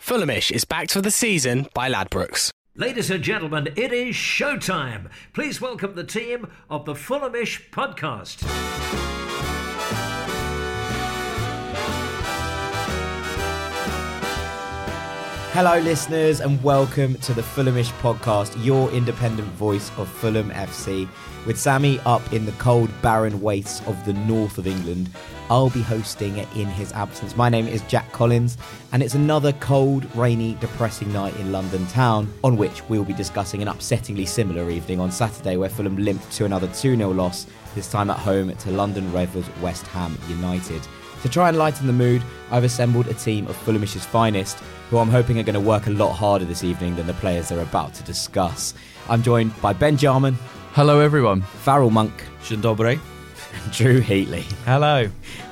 Fulhamish is backed for the season by Ladbrokes. Ladies and gentlemen, it is showtime. Please welcome the team of the Fulhamish podcast. Hello, listeners, and welcome to the Fulhamish podcast, your independent voice of Fulham FC. With Sammy up in the cold, barren wastes of the north of England, I'll be hosting it in his absence. My name is Jack Collins, and it's another cold, rainy, depressing night in London town, on which we'll be discussing an upsettingly similar evening on Saturday, where Fulham limped to another 2 0 loss, this time at home to London Rovers West Ham United. To try and lighten the mood, I've assembled a team of Fulhamish's finest, who I'm hoping are going to work a lot harder this evening than the players they're about to discuss. I'm joined by Ben Jarman. Hello, everyone. Farrell Monk. Dzień dobry. And Drew Heatley. Hello.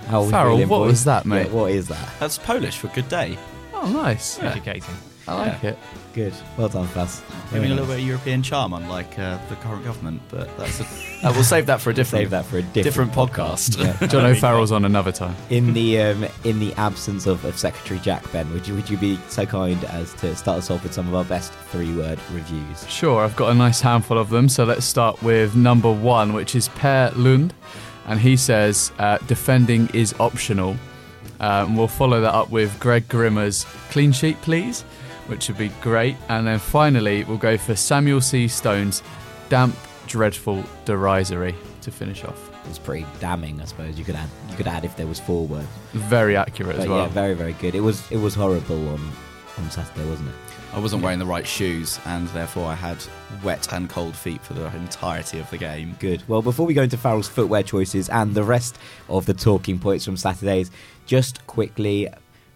How we Farrell, feeling, what boys? was that, mate? Yeah, what is that? That's Polish for good day. Oh, nice. Educating. I like it. Good. Well done, Faz. Having a little bit of European charm, unlike uh, the current government, but that's a, uh, we'll save that for a different Save that for a different, different podcast. Yeah. John O'Farrell's on another time. In the um, in the absence of, of Secretary Jack Ben, would you would you be so kind as to start us off with some of our best three word reviews? Sure, I've got a nice handful of them. So let's start with number one, which is Per Lund. And he says, uh, defending is optional. Um, we'll follow that up with Greg Grimmer's clean sheet, please, which would be great. And then finally, we'll go for Samuel C. Stone's damp, dreadful derisory to finish off. It's pretty damning, I suppose. You could add you could add if there was four words. Very accurate But as well. yeah, very very good. It was it was horrible on on Saturday, wasn't it? I wasn't wearing the right shoes, and therefore I had wet and cold feet for the entirety of the game. Good. Well, before we go into Farrell's footwear choices and the rest of the talking points from Saturdays, just quickly,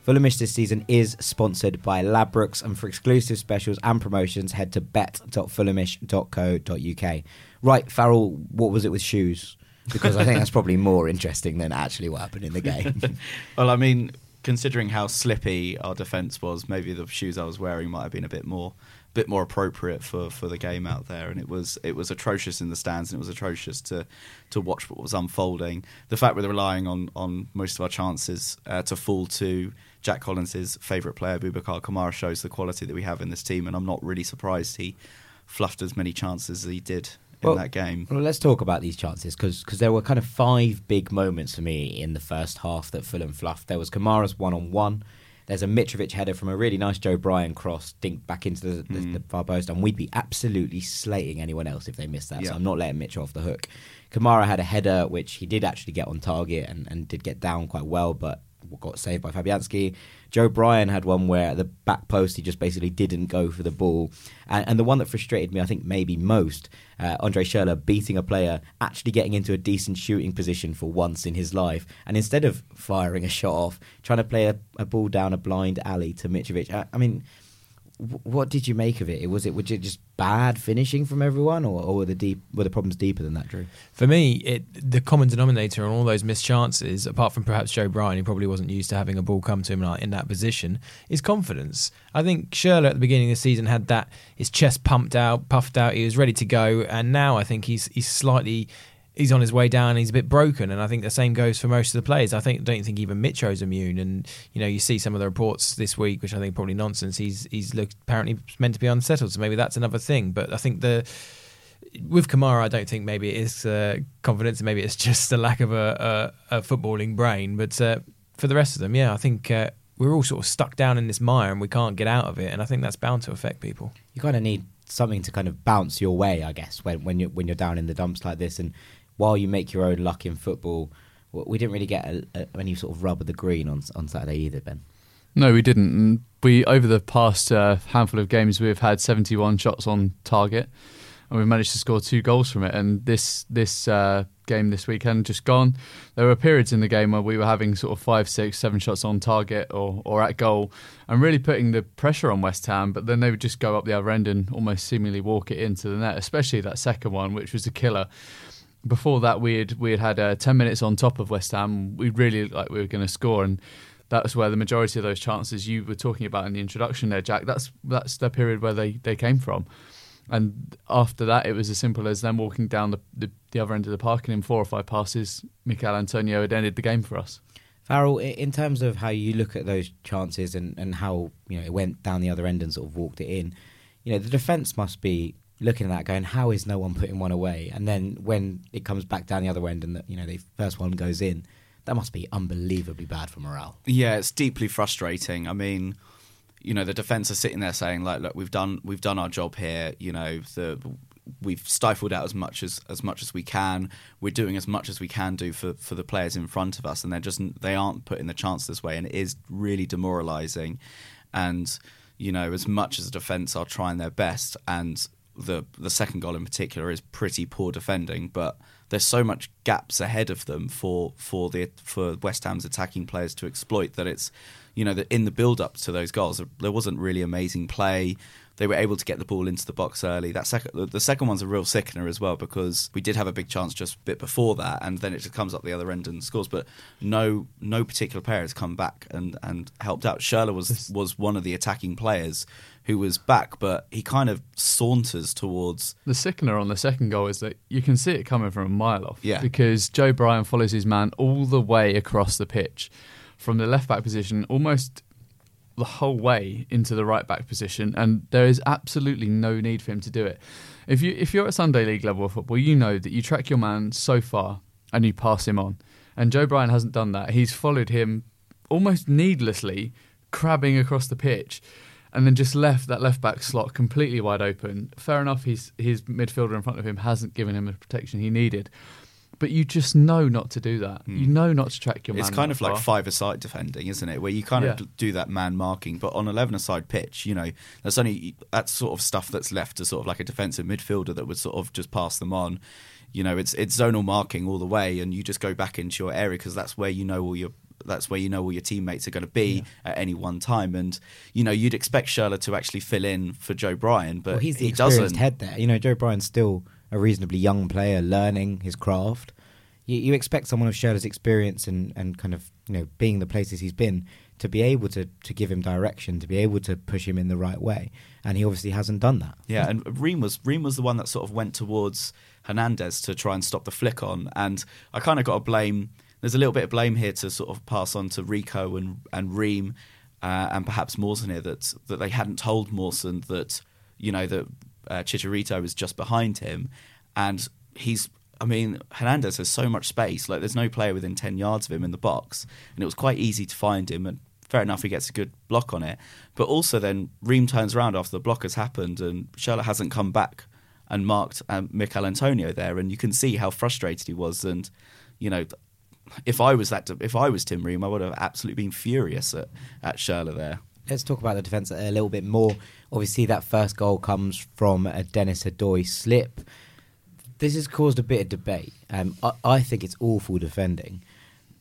Fulhamish this season is sponsored by Ladbrokes, and for exclusive specials and promotions, head to bet.fulhamish.co.uk. Right, Farrell, what was it with shoes? Because I think that's probably more interesting than actually what happened in the game. Well, I mean, considering how slippy our defence was, maybe the shoes I was wearing might have been a bit more, bit more appropriate for, for the game out there. And it was it was atrocious in the stands, and it was atrocious to to watch what was unfolding. The fact we're relying on on most of our chances uh, to fall to Jack Collins's favourite player, Aboubakar Kamara, shows the quality that we have in this team. And I'm not really surprised he fluffed as many chances as he did in Well- that game. Well, let's talk about these chances because there were kind of five big moments for me in the first half that Fulham fluffed. There was Kamara's one on one. There's a Mitrovic header from a really nice Joe Bryan cross, dink back into the, the, Mm. the far post, and we'd be absolutely slating anyone else if they missed that. So I'm not letting Mitch off the hook. Kamara had a header which he did actually get on target and, and did get down quite well, but got saved by Fabianski. Joe Bryan had one where at the back post he just basically didn't go for the ball. And, and the one that frustrated me, I think, maybe most, uh, Andre Schürrle beating a player, actually getting into a decent shooting position for once in his life. And instead of firing a shot off, trying to play a, a ball down a blind alley to Mitrovic. I, I mean, what did you make of it? Was it was it just bad finishing from everyone, or, or were the deep were the problems deeper than that, Drew? For me, it the common denominator on all those missed chances, apart from perhaps Joe Bryan, who probably wasn't used to having a ball come to him in that position, is confidence. I think Schürrle at the beginning of the season had that his chest pumped out, puffed out, he was ready to go, and now I think he's he's slightly he's on his way down. He's a bit broken, and I think the same goes for most of the players. I think don't think even Mitro's immune, and you know you see some of the reports this week, which I think probably nonsense. He's he's looked apparently meant to be unsettled, so maybe that's another thing. But I think the with Kamara, I don't think maybe it is uh, confidence, and maybe it's just a lack of a, a, a footballing brain. But uh, for the rest of them, yeah, I think uh, we're all sort of stuck down in this mire and we can't get out of it, and I think that's bound to affect people. you kind of need something to kind of bounce your way, I guess, when when you're when you're down in the dumps like this. And while you make your own luck in football, we didn't really get a, a, any sort of rub of the green on on Saturday either, Ben. No, we didn't. And we over the past uh, handful of games, we've had 71 shots on target. and we've managed to score two goals from it. And this this uh, game this weekend just gone. There were periods in the game where we were having sort of five, six, seven shots on target or or at goal, and really putting the pressure on West Ham. But then they would just go up the other end and almost seemingly walk it into the net, especially that second one, which was a killer before that we had we had had uh, ten minutes on top of West Ham. We really looked like we were going to score, and that was where the majority of those chances you were talking about in the introduction there, Jack. That's that's the period where they, they came from. And after that, it was as simple as them walking down the, the, the other end of the park, and in four or five passes, Michail Antonio had ended the game for us. Farrell, in terms of how you look at those chances and, and how you know it went down the other end and sort of walked it in, you know the defence must be looking at that, going, "How is no one putting one away?" And then when it comes back down the other end and the, you know the first one goes in, that must be unbelievably bad for morale. Yeah, it's deeply frustrating. I mean, you know, the defense are sitting there saying, "Like, look, we've done we've done our job here. You know, the we've stifled out as much as as much as we can. We're doing as much as we can do for for the players in front of us, and they're just they aren't putting the chance this way, and it is really demoralising. And you know, as much as the defence are trying their best, and the the second goal in particular is pretty poor defending, but there's so much gaps ahead of them for for the for West Ham's attacking players to exploit that it's you know that in the build up to those goals there wasn't really amazing play they were able to get the ball into the box early. That second, the second one's a real sickener as well because we did have a big chance just a bit before that, and then it just comes up the other end and scores. But no, no particular player has come back and, and helped out. Schürrle was was one of the attacking players who was back, but he kind of saunters towards. The sickener on the second goal is that you can see it coming from a mile off. Yeah. Because Joe Bryan follows his man all the way across the pitch from the left back position, almost the whole way into the right back position, and there is absolutely no need for him to do it. If you if you're at Sunday League level of football, you know that you track your man so far and you pass him on. And Joe Bryan hasn't done that. He's followed him almost needlessly, crabbing across the pitch and then just left that left back slot completely wide open. Fair enough, his his midfielder in front of him hasn't given him the protection he needed, but you just know not to do that. You hmm. know not to track your man. It's kind that of like five-a-side defending, isn't it? Where you kind Yeah. of do that man marking, but on eleven-a-side pitch, you know, that's only that's sort of stuff that's left to sort of like a defensive midfielder that would sort of just pass them on. You know, it's it's zonal marking all the way, and you just go back into your area because that's where you know all your that's where you know all your teammates are going to be at any one time, and you know you'd expect Schürrle to actually fill in for Joe Bryan, but Well, he's the he experienced doesn't. head there. You know, Joe Bryan's still a reasonably young player, learning his craft. You, you expect someone of Schürrle's experience and, and kind of you know being the places he's been to be able to to give him direction, to be able to push him in the right way, and he obviously hasn't done that. Yeah, and Ream was Ream was the one that sort of went towards Hernandez to try and stop the flick on, and I kind of got to blame. There's a little bit of blame here to sort of pass on to Rico and and Ream, uh, and perhaps Mawson here that that they hadn't told Mawson that you know that uh, Chicharito was just behind him, and he's. I mean, Hernandez has so much space. Like, there's no player within ten yards of him in the box, and it was quite easy to find him. And fair enough, he gets a good block on it. But also, then Ream turns around after the block has happened, and Schürrle hasn't come back and marked um, Michail Antonio there, and you can see how frustrated he was. And you know, if I was that, if I was Tim Ream, I would have absolutely been furious at at Schürrle there. Let's talk about the defence a little bit more. Obviously, that first goal comes from a Denis Odoi slip. This has caused a bit of debate. Um, I, I think it's awful defending,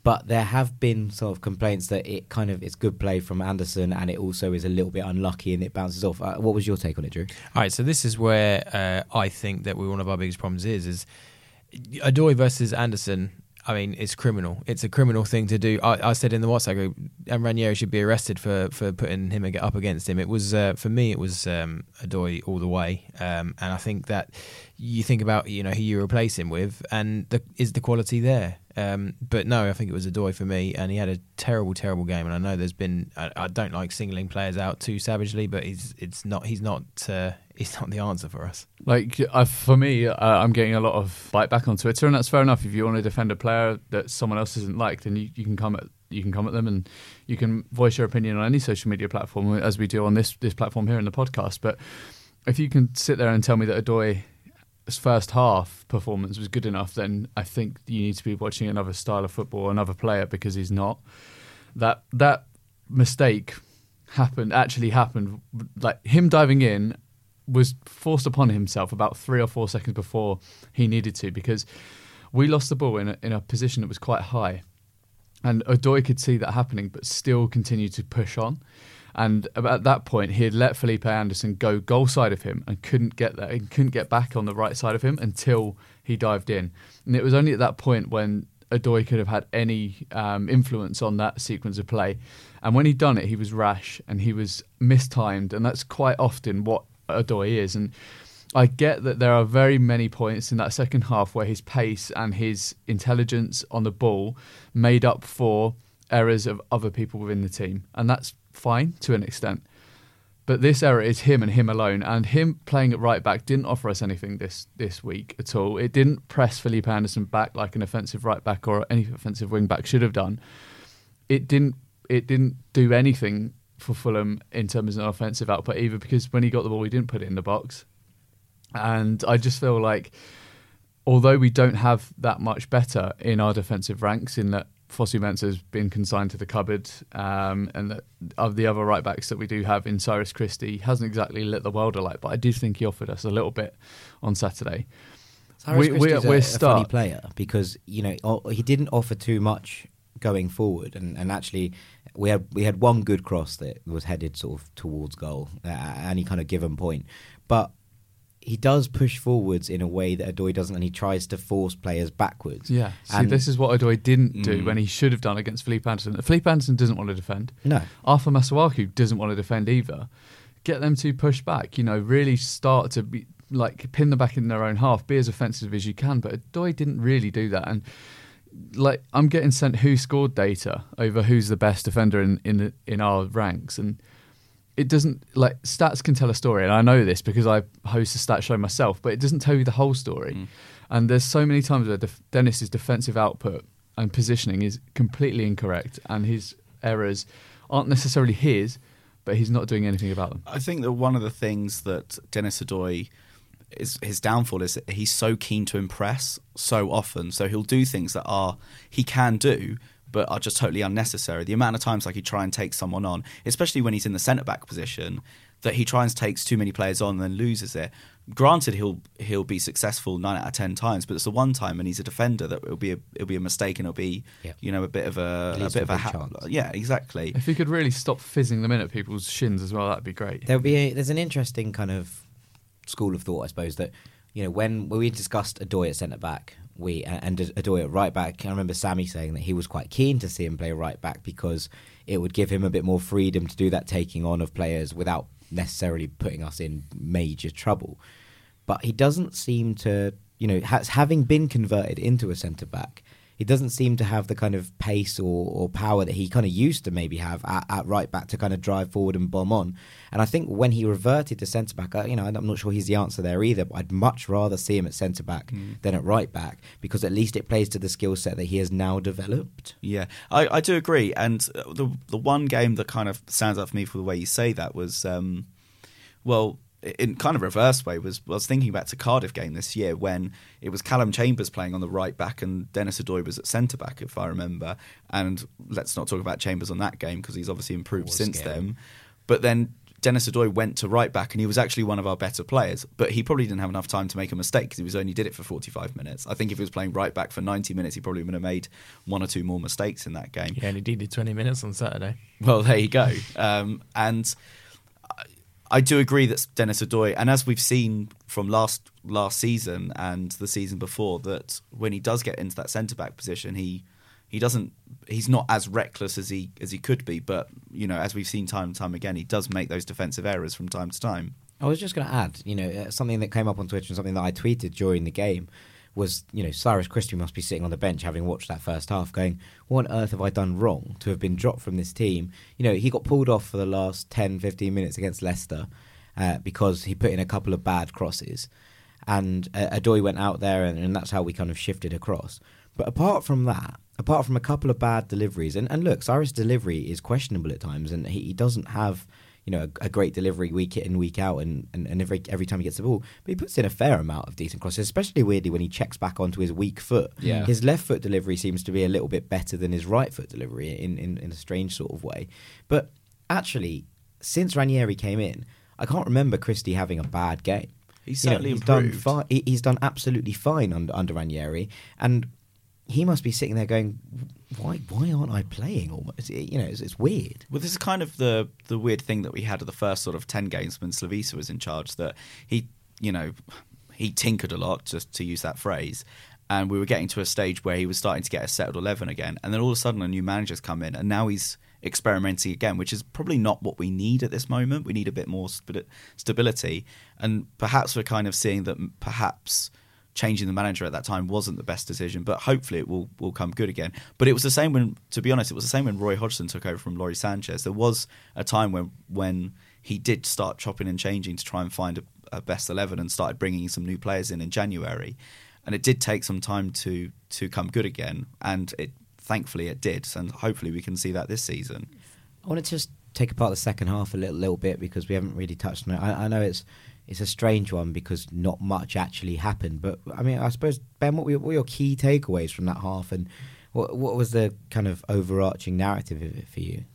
but there have been sort of complaints that it kind of it's good play from Anderson, and it also is a little bit unlucky and it bounces off. Uh, what was your take on it, Drew? All right, so this is where uh, I think that we, one of our biggest problems is is Odoi versus Anderson. I mean, it's criminal. It's a criminal thing to do. I, I said in the WhatsApp group, and Ranieri should be arrested for, for putting him up against him. It was uh, for me, it was um, Odoi all the way, um, and I think that you think about you know who you replace him with, and the, is the quality there? Um, but no, I think it was Odoi for me, and he had a terrible, terrible game. And I know there's been I, I don't like singling players out too savagely, but he's it's not he's not uh, he's not the answer for us. Like uh, for me, uh, I'm getting a lot of bite back on Twitter, and that's fair enough. If you want to defend a player that someone else isn't like, then you, you can come at you can come at them, and you can voice your opinion on any social media platform, as we do on this this platform here in the podcast. But if you can sit there and tell me that Odoi's first half performance was good enough, then I think you need to be watching another style of football, another player, because he's not. That that mistake happened actually happened like him diving in was forced upon himself about three or four seconds before he needed to because we lost the ball in a, in a position that was quite high. And Odoi could see that happening, but still continued to push on. And at that point, he had let Felipe Anderson go goal side of him and couldn't get there, and couldn't get back on the right side of him until he dived in. And it was only at that point when Odoi could have had any um, influence on that sequence of play. And when he'd done it, he was rash and he was mistimed, and that's quite often what Odoi is. And I get that there are very many points in that second half where his pace and his intelligence on the ball made up for errors of other people within the team, and that's fine to an extent. But this error is him and him alone, and him playing at right back didn't offer us anything this this week at all. It didn't press Felipe Anderson back like an offensive right back or any offensive wing back should have done. It didn't it didn't do anything for Fulham in terms of an offensive output either because when he got the ball, he didn't put it in the box. And I just feel like, although we don't have that much better in our defensive ranks, in that Fosu Mensah has been consigned to the cupboard, um, and that of the other right backs that we do have in Cyrus Christie hasn't exactly lit the world alight, but I do think he offered us a little bit on Saturday. Cyrus We- Christie's we're a, a funny player because you know he didn't offer too much going forward, and, and actually we had we had one good cross that was headed sort of towards goal, at any kind of given point, but he does push forwards in a way that Odoi doesn't, and he tries to force players backwards. Yeah, see, And- this is what Odoi didn't do Mm. when he should have done against Philippe Anderson. Philippe Anderson doesn't want to defend. No, Arthur Masuaku doesn't want to defend either. Get them to push back, you know, really start to be like pin them back in their own half, be as offensive as you can. But Odoi didn't really do that. And like I'm getting sent who scored data over who's the best defender in in, in our ranks, and it doesn't like stats can tell a story, and I know this because I host a stat show myself, but it doesn't tell you the whole story. Mm. And there's so many times where def- Dennis's defensive output and positioning is completely incorrect, and his errors aren't necessarily his, but he's not doing anything about them. I think that one of the things that Denis Odoi is his downfall is that he's so keen to impress so often. So he'll do things that are he can do, but are just totally unnecessary. The amount of times like he try and take someone on, especially when he's in the centre back position, that he tries and takes too many players on and then loses it. Granted, he'll he'll be successful nine out of ten times, but it's the one time, and he's a defender that it'll be a it'll be a mistake, and it'll be Yeah. you know a bit of a, a bit to of a a ha- yeah exactly. If he could really stop fizzing them in at people's shins as well, that'd be great. There'll be a, there's an interesting kind of school of thought, I suppose, that you know when, when we discussed Odoi at centre back, we and Odoi at right back. I remember Sammy saying that he was quite keen to see him play right back because it would give him a bit more freedom to do that taking on of players without necessarily putting us in major trouble. But he doesn't seem to, you know, has, having been converted into a centre back, he doesn't seem to have the kind of pace or, or power that he kind of used to maybe have at, at right back to kind of drive forward and bomb on. And I think when he reverted to centre back, uh, you know, I'm not sure he's the answer there either. But I'd much rather see him at centre back than at right back because at least it plays to the skill set that he has now developed. Yeah, I, I do agree. And uh, the the one game that kind of stands out for me for the way you say that was, um, well, in kind of reverse way was was thinking back to Cardiff game this year when it was Callum Chambers playing on the right back and Denis Odoi was at centre back if I remember. And let's not talk about Chambers on that game because he's obviously improved since scary. then. But then Denis Odoi went to right back and he was actually one of our better players. But he probably didn't have enough time to make a mistake because he was only did it for 45 minutes. I think if he was playing right back for 90 minutes, he probably would have made one or two more mistakes in that game. Yeah he only did 20 minutes on Saturday. Well, there you go. Um, and I, do agree that Denis Odoi, and as we've seen from last last season and the season before, that when he does get into that centre back position, he he doesn't he's not as reckless as he as he could be. But you know, as we've seen time and time again, he does make those defensive errors from time to time. I was just going to add, you know, uh, something that came up on Twitter and something that I tweeted during the game was, you know, Cyrus Christie must be sitting on the bench having watched that first half going, what on earth have I done wrong to have been dropped from this team? You know, he got pulled off for the last 10, 15 minutes against Leicester uh, because he put in a couple of bad crosses. And uh, Odoi went out there and, and that's how we kind of shifted across. But apart from that, apart from a couple of bad deliveries, and, and look, Cyrus' delivery is questionable at times, and he, he doesn't have you know a, a great delivery week in week out, and, and, and every every time he gets the ball, but he puts in a fair amount of decent crosses, especially weirdly when he checks back onto his weak foot. Yeah. his left foot delivery seems to be a little bit better than his right foot delivery in in, in a strange sort of way. But actually, since Ranieri came in. I can't remember Christie having a bad game. He's You know, certainly he's done improved. fi- he's done absolutely fine under under Ranieri, and he must be sitting there going, "Why why aren't I playing?" Almost, you know, it's, it's weird. Well, this is kind of the the weird thing that we had at the first sort of ten games when Slavisa was in charge. That he, you know, he tinkered a lot, just to use that phrase. And we were getting to a stage where he was starting to get a settled eleven again, and then all of a sudden a new manager's come in, and now he's experimenting again, which is probably not what we need at this moment. We need a bit more stabi- stability, and perhaps we're kind of seeing that perhaps changing the manager at that time wasn't the best decision, but hopefully it will will come good again. But it was the same when, to be honest, it was the same when Roy Hodgson took over from Lawrie Sanchez. There was a time when when he did start chopping and changing to try and find a, a best eleven and started bringing some new players in in January, and it did take some time to to come good again, and it thankfully it did, and hopefully we can see that this season. I want to just take apart the second half a little little bit because we haven't really touched on it. I, I know it's it's a strange one because not much actually happened, but I mean, I suppose Ben, what were your, what were your key takeaways from that half, and what what was the kind of overarching narrative of it for you?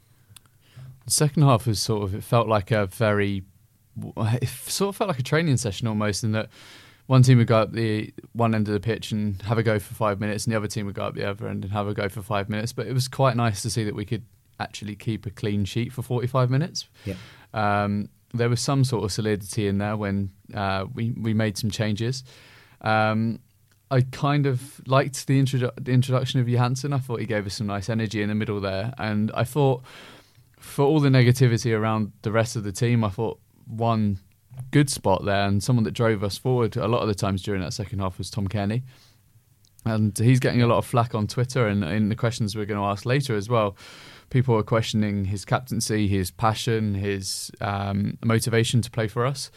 The second half was sort of it felt like a very it sort of felt like a training session almost in that one team would go up the one end of the pitch and have a go for five minutes and the other team would go up the other end and have a go for five minutes but it was quite nice to see that we could actually keep a clean sheet for 45 minutes Yeah. um, there was some sort of solidity in there when uh, we, we made some changes um, I kind of liked the, introdu- the introduction of Johansen. I thought he gave us some nice energy in the middle there. And I thought, for all the negativity around the rest of the team, I thought one good spot there and someone that drove us forward a lot of the times during that second half was Tom Cairney. And he's getting a lot of flack on Twitter and in the questions we're going to ask later as well. People are questioning his captaincy, his passion, his um, motivation to play for us.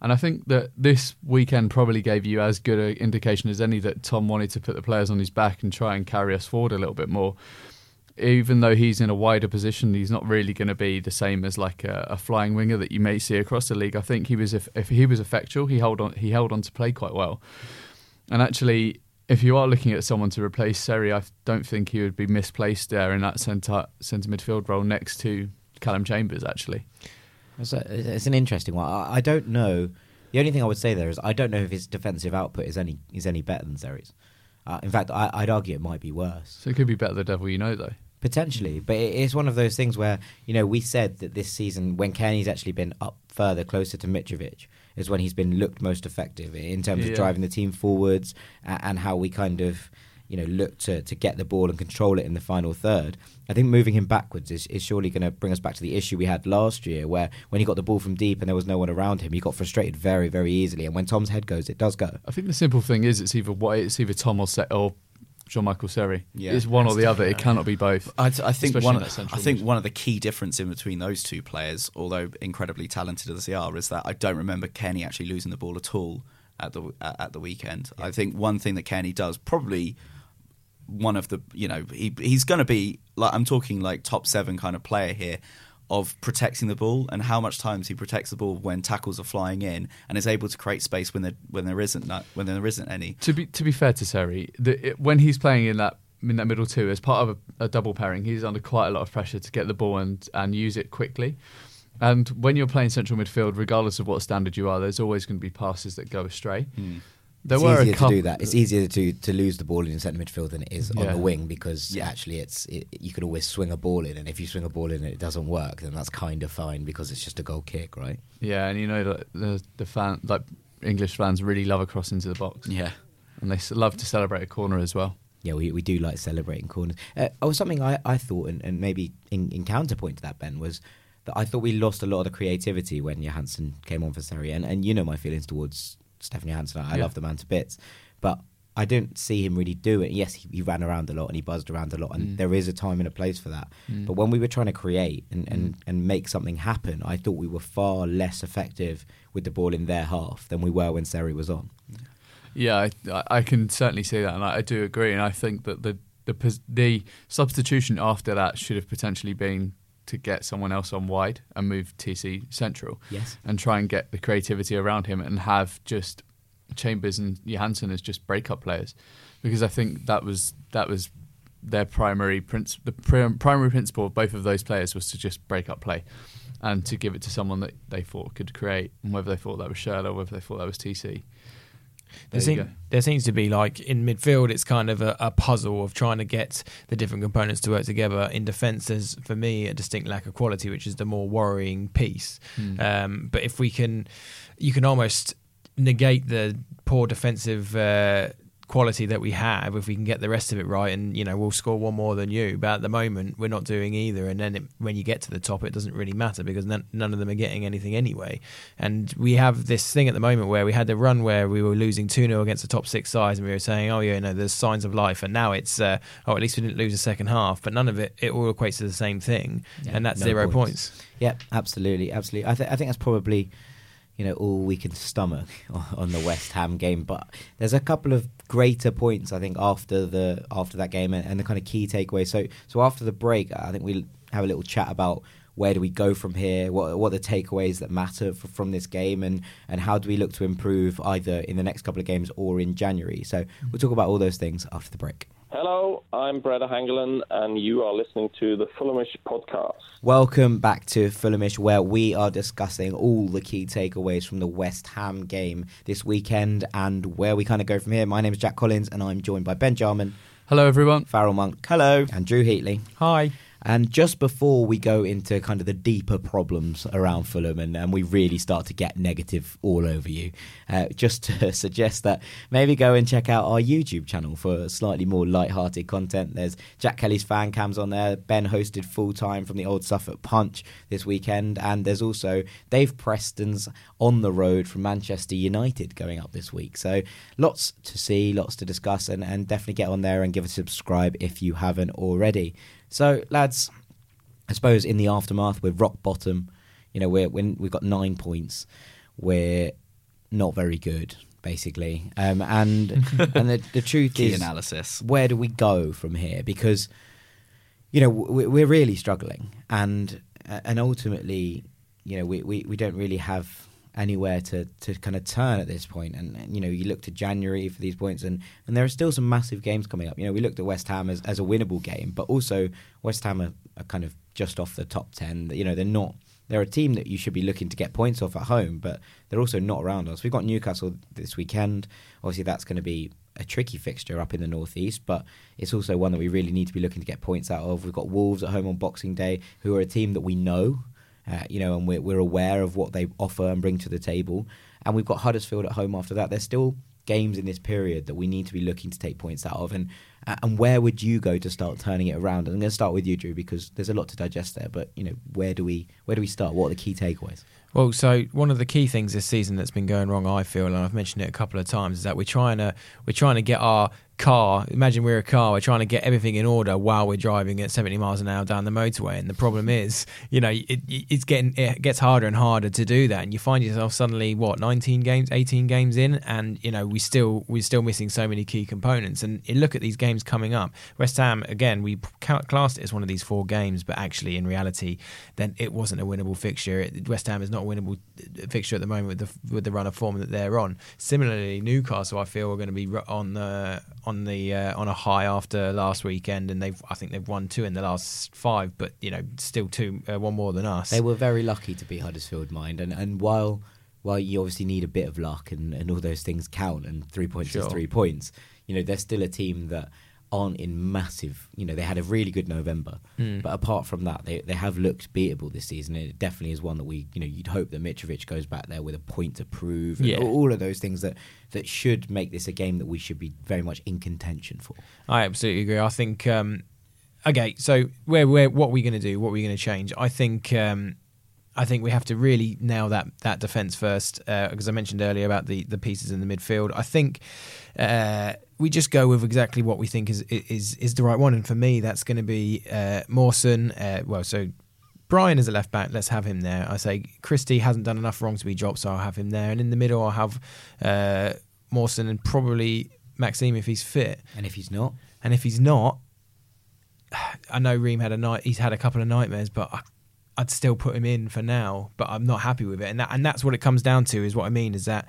And I think that this weekend probably gave you as good an indication as any that Tom wanted to put the players on his back and try and carry us forward a little bit more. Even though he's in a wider position, he's not really going to be the same as like a, a flying winger that you may see across the league. I think he was if, if he was effectual, he held on he held on to play quite well. And actually, if you are looking at someone to replace Seri, I don't think he would be misplaced there in that centre centre midfield role next to Callum Chambers. Actually, It's, a, it's an interesting one. I, I don't know. The only thing I would say there is I don't know if his defensive output is any is any better than Seri's. Uh, in fact, I, I'd argue it might be worse. so it could be better the devil you know though. Potentially, but it- it's one of those things where you know we said that this season when Cairney's actually been up further, closer to Mitrovic, is when he's been looked most effective in terms Yeah. of driving the team forwards and, and how we kind of you know look to to get the ball and control it in the final third. I think moving him backwards is, is surely going to bring us back to the issue we had last year, where when he got the ball from deep and there was no one around him, he got frustrated very very easily. And when Tom's head goes, it does go. I think the simple thing is it's either what it's either Tom or Se- or Jean Michael Seri. Yeah. it's one or the other. It cannot be both. I, I think one. in that central I think mid. one of the key difference in between those two players, although incredibly talented as they are, is that I don't remember Cairney actually losing the ball at all at the at at the weekend. I think one thing that Cairney does probably one of the you know he he's going to be like I'm talking like top seven kind of player here of protecting the ball and how much times he protects the ball when tackles are flying in and is able to create space when there when there isn't when there isn't any. To be to be fair to the, it, when he's playing in that in that middle two as part of a, a double pairing, he's under quite a lot of pressure to get the ball and and use it quickly. And when you're playing central midfield, regardless of what standard you are, there's always going to be passes that go astray. Hmm. There it's were easier a couple, to do that. It's easier to to lose the ball in the centre midfield than it is on the wing because Yeah. actually it's it, you can always swing a ball in, and if you swing a ball in and it doesn't work, then that's kind of fine because it's just a goal kick, right? Yeah, and you know that the the fan like English fans really love a cross into the box, Yeah. and they love to celebrate a corner as well. Yeah, we, we do like celebrating corners. Uh, oh, something I, I thought, and, and maybe in, in counterpoint to that, Ben, was that I thought we lost a lot of the creativity when Johansen came on for Seri. And, and you know my feelings towards Stefan Johansen. I Yeah. love the man to bits. But I don't see him really do it. Yes, he, he ran around a lot and he buzzed around a lot, and Mm. there is a time and a place for that. Mm. But when we were trying to create and, and, Mm. and make something happen, I thought we were far less effective with the ball in their half than we were when Seri was on. Yeah, I, I- I can certainly see that, and I, I do agree. And I think that the the the substitution after that should have potentially been to get someone else on wide and move TC central, Yes. and try and get the creativity around him and have just Chambers and Johansen as just breakup players, because I think that was that was their primary princ- the prim- primary principle of both of those players was to just break up play. and to give it to someone that they thought could create, and whether they thought that was Schürrle, whether they thought that was TC. There, seem- there seems to be like in midfield, it's kind of a, a puzzle of trying to get the different components to work together. In defence, there's for me a distinct lack of quality, which is the more worrying piece. Hmm. Um, but if we can, you can almost negate the poor defensive uh, quality that we have if we can get the rest of it right, and you know we'll score one more than you. But at the moment, we're not doing either. And then it, when you get to the top, it doesn't really matter because none, none of them are getting anything anyway. And we have this thing at the moment where we had the run where we were losing 2 0 against the top six sides, and we were saying, oh, yeah, no, there's signs of life. And now it's, uh, oh, at least we didn't lose the second half. But none of it, it all equates to the same thing. and that's no zero points. points. Yeah, absolutely, absolutely. I, th- I think that's probably, you know, all we can stomach on the West Ham game. But there's a couple of greater points I think after the after that game and, and the kind of key takeaway. So so after the break, I think we'll have a little chat about where do we go from here? What what are the takeaways that matter f- from this game, and and how do we look to improve either in the next couple of games or in January? So we'll talk about all those things after the break. Hello, I'm Breda Hangelen, and you are listening to the Fulhamish podcast. Welcome back to Fulhamish, where we are discussing all the key takeaways from the West Ham game this weekend and where we kind of go from here. My name is Jack Collins, and I'm joined by Ben Jarman, Hello, everyone. Farrell Monk, hello, and Drew Heatley. Hi. And just before we go into kind of the deeper problems around Fulham and, and we really start to get negative all over you, uh, just to suggest that maybe go and check out our YouTube channel for slightly more light-hearted content. There's Jack Kelly's fan cams on there. Ben hosted full time from the Old Suffolk Punch this weekend, and there's also Dave Preston's on the road from Manchester United going up this week. So lots to see, lots to discuss, and, and definitely get on there and give a subscribe if you haven't already. So, lads, I suppose in the aftermath, we're rock bottom. You know, we're when we've got nine points. We're not very good, basically. Um, and and the, the truth Key is, analysis. where do we go from here? Because you know we- we're really struggling, and and ultimately, you know, we, we, we don't really have anywhere to, to kind of turn at this point. And, and, you know, you look to January for these points, and, and there are still some massive games coming up. You know, we looked at West Ham as, as a winnable game, but also West Ham are, are kind of just off the top ten. You know, they're not. They're a team that you should be looking to get points off at home, but they're also not around us. We've got Newcastle this weekend. Obviously, that's going to be a tricky fixture up in the northeast, but it's also one that we really need to be looking to get points out of. We've got Wolves at home on Boxing Day, who are a team that we know, uh, you know, and we're, we're aware of what they offer and bring to the table. And we've got Huddersfield at home after that. There's still games in this period that we need to be looking to take points out of. And and where would you go to start turning it around? I'm going to start with you, Drew, because there's a lot to digest there. But you know, where do we where do we start? What are the key takeaways? Well, so one of the key things this season that's been going wrong, I feel, and I've mentioned it a couple of times, is that we're trying to we're trying to get our car. Imagine we're a car. We're trying to get everything in order while we're driving at 70 miles an hour down the motorway. And the problem is, you know, it, it's getting it gets harder and harder to do that. And you find yourself suddenly what 19 games, 18 games in, and you know we still we're still missing so many key components. And look at these games coming up. West Ham again, we classed it as one of these four games, but actually in reality, then it wasn't a winnable fixture. West Ham is not a winnable uh, fixture at the moment with the with the run of form that they're on. Similarly, Newcastle, I feel, are going to be on the on the uh, on a high after last weekend, and they've I think they've won two in the last five, but you know still two uh, one more than us. They were very lucky to beat Huddersfield, mind, and and while while you obviously need a bit of luck and, and all those things count, and three points Sure. is three points. You know, they're still a team that aren't in massive. You know, they had a really good November, Hmm. but apart from that, they they have looked beatable this season. It definitely is one that we, you know, you'd hope that Mitrovic goes back there with a point to prove. and Yeah. all of those things that that should make this a game that we should be very much in contention for. I absolutely agree. I think um, okay, so where where what are we going to do? What are we going to change? I think um, I think we have to really nail that that defense first because I mentioned earlier about the the pieces in the midfield. I think uh, we just go with exactly what we think is is is the right one, and for me, that's going to be uh, Mawson. Uh, well, so. Bryan is a left back. Let's have him there. I say Christie hasn't done enough wrong to be dropped, so I'll have him there. And in the middle, I'll have uh, Mawson and probably Maxime if he's fit. And if he's not, And if he's not, I know Ream had a night. He's had a couple of nightmares, but I, I'd still put him in for now. But I'm not happy with it, and that and that's what it comes down to. Is what I mean is that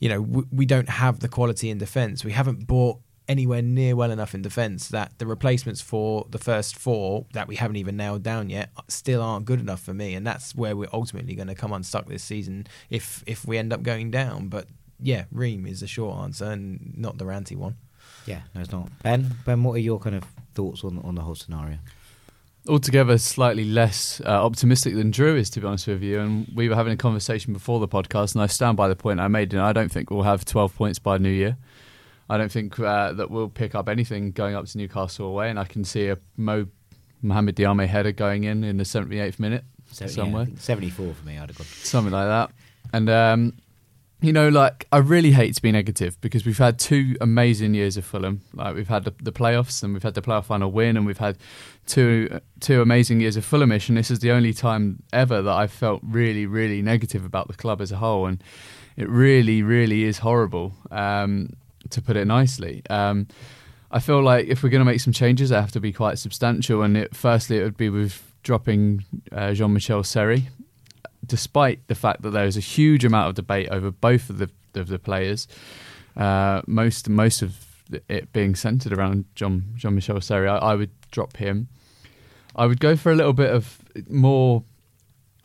you know we, we don't have the quality in defence. We haven't bought anywhere near well enough in defence that the replacements for the first four that we haven't even nailed down yet still aren't good enough for me, and that's where we're ultimately going to come unstuck this season if if we end up going down. But yeah, Ream is the short answer and not the ranty one. Yeah, no, it's not. Ben, Ben, what are your kind of thoughts on on the whole scenario? Altogether slightly less uh, optimistic than Drew is, to be honest with you. And we were having a conversation before the podcast, and I stand by the point I made. And I don't think we'll have 12 points by New Year. I don't think uh, that we'll pick up anything going up to Newcastle away. And I can see a Mo Mohamed Diame header going in in the 78th minute So, somewhere, yeah, 74 for me, I'd have gone. something like that. And um, you know, like I really hate to be negative because we've had two amazing years of Fulham. Like we've had the, the playoffs and we've had the playoff final win, and we've had two two amazing years of Fulhamish. And this is the only time ever that I've felt really, really negative about the club as a whole. And it really, really is horrible, um, to put it nicely. Um, I feel like if we're going to make some changes, they have to be quite substantial. And it, firstly, it would be with dropping uh, Jean Michel Seri despite the fact that there is a huge amount of debate over both of the of the players, uh, most most of it being centered around John Jean Michel Seri, I, I would drop him. I would go for a little bit of more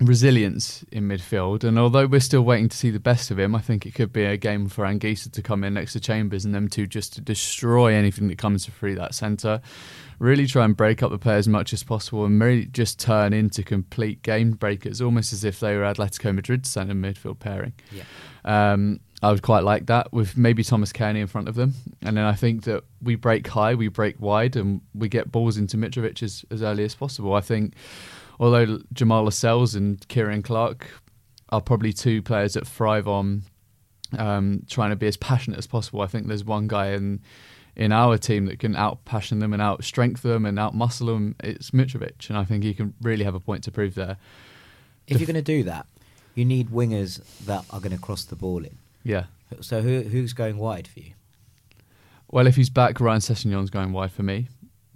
resilience in midfield, and although we're still waiting to see the best of him, I think it could be a game for Anguissa to come in next to Chambers and them two just to destroy anything that comes through that centre. Really try and break up the play as much as possible and really just turn into complete game breakers, almost as if they were Atletico Madrid centre midfield pairing. Yeah. Um, I would quite like that with maybe Thomas Cairney in front of them. And then I think that we break high, we break wide, and we get balls into Mitrovic as, as early as possible. I think, although Jamal Lascelles and Ciaran Clark are probably two players that thrive on um, trying to be as passionate as possible, I think there's one guy in in our team that can out passion them and out strength them and out muscle them. It's Mitrovic, and I think he can really have a point to prove there. If you're going to do that, you need wingers that are going to cross the ball in. Yeah. So who who's going wide for you? Well, if he's back, Ryan Sessegnon's going wide for me.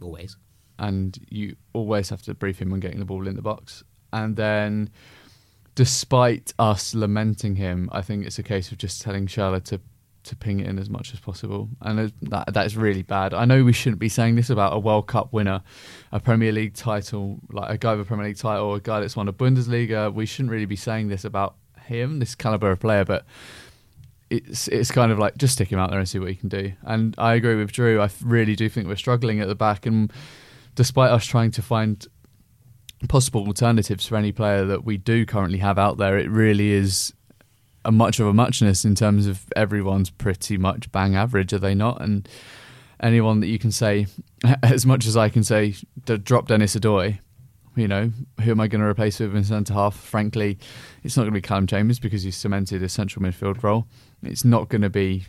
Always. And you always have to brief him on getting the ball in the box. And then, despite us lamenting him, I think it's a case of just telling Schürrle to to ping it in as much as possible, and that that is really bad. I know we shouldn't be saying this about a World Cup winner, a Premier League title, like a guy with a Premier League title, a guy that's won a Bundesliga. We shouldn't really be saying this about him, this caliber of player, but it's it's kind of like just stick him out there and see what he can do. And I agree with Drew. I really do think we're struggling at the back, and despite us trying to find possible alternatives for any player that we do currently have out there, it really is a much of a muchness in terms of everyone's pretty much bang average, are they not? And anyone that you can say, as much as I can say, drop Denis Odoi, you know, who am I going to replace with in centre half? Frankly, it's not going to be Callum Chambers because he's cemented a central midfield role. It's not going to be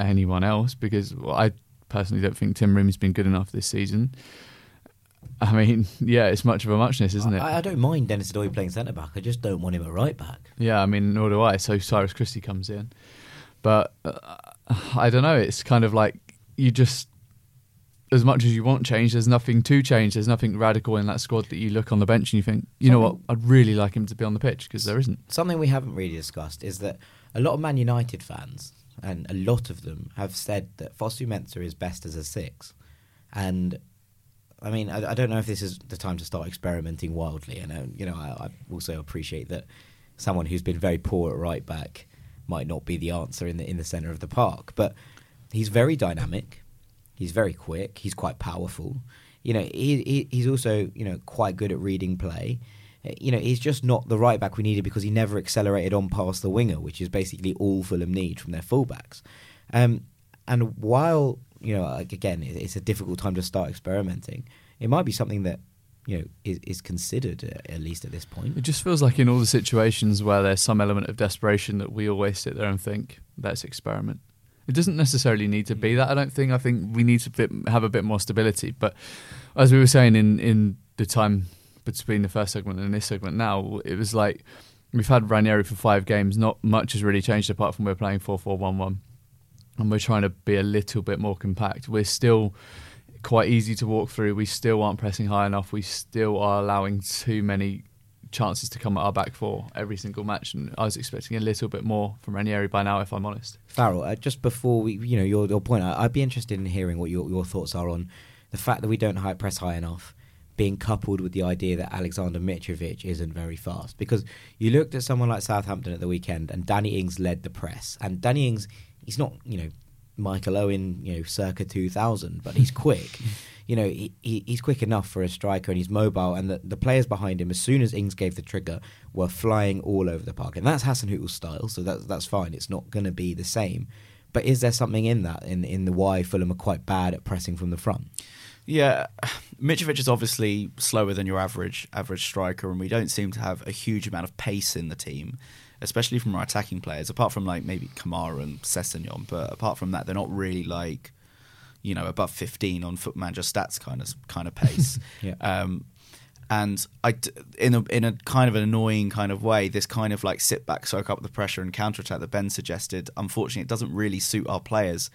anyone else because well, I personally don't think Tim Ream's been good enough this season. I mean, yeah, it's much of a muchness, isn't it? I, I don't mind Denis Odoi playing centre back. I just don't want him at right back. Yeah, I mean, nor do I. So Cyrus Christie comes in, but uh, I don't know. It's kind of like you just, as much as you want change, there's nothing to change. There's nothing radical in that squad that you look on the bench and you think, you know what, I'd really like him to be on the pitch because there isn't. Something we haven't really discussed is that a lot of Man United fans, and a lot of them, have said that Fosu Mensah is best as a six. And I mean, I, I don't know if this is the time to start experimenting wildly. And, uh, you know, I, I also appreciate that someone who's been very poor at right back might not be the answer in the in the centre of the park. But he's very dynamic. He's very quick. He's quite powerful. You know, he, he he's also you know quite good at reading play. Uh, You know, he's just not the right back we needed because he never accelerated on past the winger, which is basically all Fulham need from their fullbacks. Um, and while you know, like, again, it's a difficult time to start experimenting. It might be something that you know is, is considered uh, at least at this point. It just feels like in all the situations where there's some element of desperation that we always sit there and think, let's experiment. It doesn't necessarily need to be that. I don't think. I think we need to bit, have a bit more stability. But as we were saying in in the time between the first segment and this segment, now it was like we've had Ranieri for five games. Not much has really changed apart from we're playing four four one one, and we're trying to be a little bit more compact. We're still quite easy to walk through. We still aren't pressing high enough. We still are allowing too many chances to come at our back four every single match, and I was expecting a little bit more from Ranieri by now, if I'm honest. Farrell, uh, just before we, you know, your, your point, I, I'd be interested in hearing what your, your thoughts are on the fact that we don't high, press high enough, being coupled with the idea that Alexander Mitrovic isn't very fast. Because you looked at someone like Southampton at the weekend, and Danny Ings led the press, and Danny Ings, he's not, you know, Michael Owen, you know, circa 2000, but he's quick. you know, he, he, he's quick enough for a striker and he's mobile. And the, the players behind him, as soon as Ings gave the trigger, were flying all over the park. And that's Hasenhüttl's style, so that's, that's fine. It's not going to be the same. But is there something in that, in, in the why Fulham are quite bad at pressing from the front? Yeah, Mitrovic is obviously slower than your average average striker, and we don't seem to have a huge amount of pace in the team especially from our attacking players, apart from like maybe Kamara and Sessegnon, but apart from that, they're not really like you know above 15 on Foot Manager stats kind of kind of pace. yeah. Um, and I, in a in a kind of an annoying kind of way, this kind of like sit back, soak up the pressure, and counter attack that Ben suggested. Unfortunately, it doesn't really suit our players,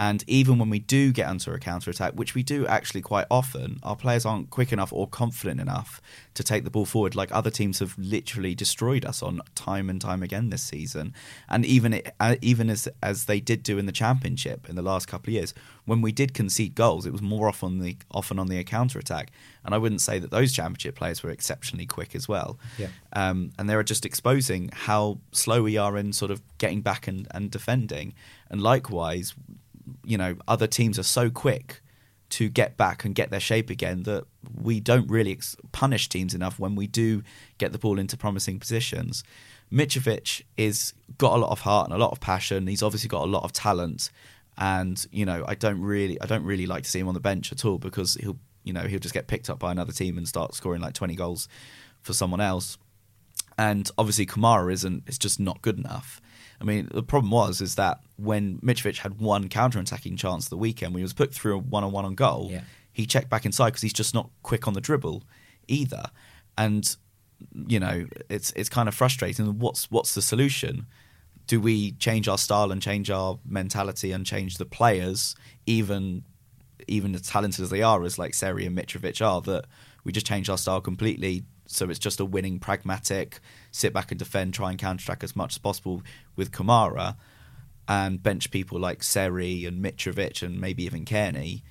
and even when we do get onto a counter attack, which we do actually quite often, our players aren't quick enough or confident enough to take the ball forward. Like other teams have literally destroyed us on time and time again this season, and even it, uh, even as as they did do in the championship in the last couple of years, when we did concede goals, it was more often the often on the counter attack. And I wouldn't say that those championship players were exceptionally quick as well. Yeah. Um, and they're just exposing how slow we are in sort of getting back and, and defending. And likewise, you know, other teams are so quick to get back and get their shape again that we don't really ex- punish teams enough when we do get the ball into promising positions. Mitrovic is got a lot of heart and a lot of passion. He's obviously got a lot of talent, and you know I don't really I don't really like to see him on the bench at all because he'll you know he'll just get picked up by another team and start scoring like 20 goals for someone else. And obviously Kamara isn't It's just not good enough. I mean, the problem was is that when Mitrovic had one counter-attacking chance the weekend, when he was put through a one-on-one on goal, Yeah. he checked back inside because he's just not quick on the dribble either. And you know, it's it's kind of frustrating. What's what's the solution? Do we change our style and change our mentality and change the players, even even as talented as they are, as like Seri and Mitrovic are, that we just change our style completely so it's just a winning, pragmatic, sit back and defend, try and counterattack as much as possible with Kamara, and bench people like Seri and Mitrovic and maybe even Cairney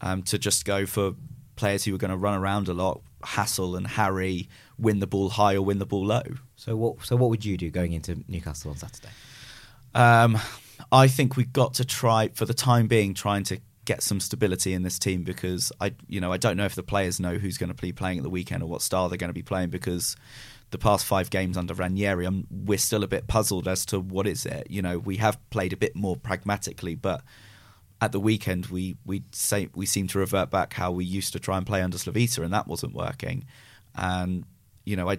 um, to just go for players who are going to run around a lot, hassle and harry, win the ball high or win the ball low. So what so what would you do going into Newcastle on Saturday? Um, I think we've got to try, for the time being, trying to get some stability in this team because I, you know, I don't know if the players know who's going to be playing at the weekend or what style they're going to be playing because the past five games under Ranieri, I'm, we're still a bit puzzled as to what is it. You know, we have played a bit more pragmatically, but at the weekend we we say we seem to revert back how we used to try and play under Slavisa, and that wasn't working. And you know, I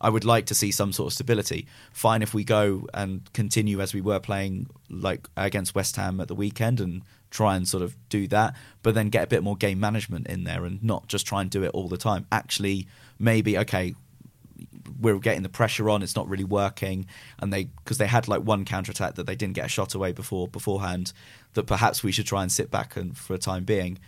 I would like to see some sort of stability. Fine if we go and continue as we were playing like against West Ham at the weekend and try and sort of do that, but then get a bit more game management in there and not just try and do it all the time. Actually, maybe okay, we're getting the pressure on. It's not really working, and they because they had like one counter attack that they didn't get a shot away before beforehand. That perhaps we should try and sit back and for a time being,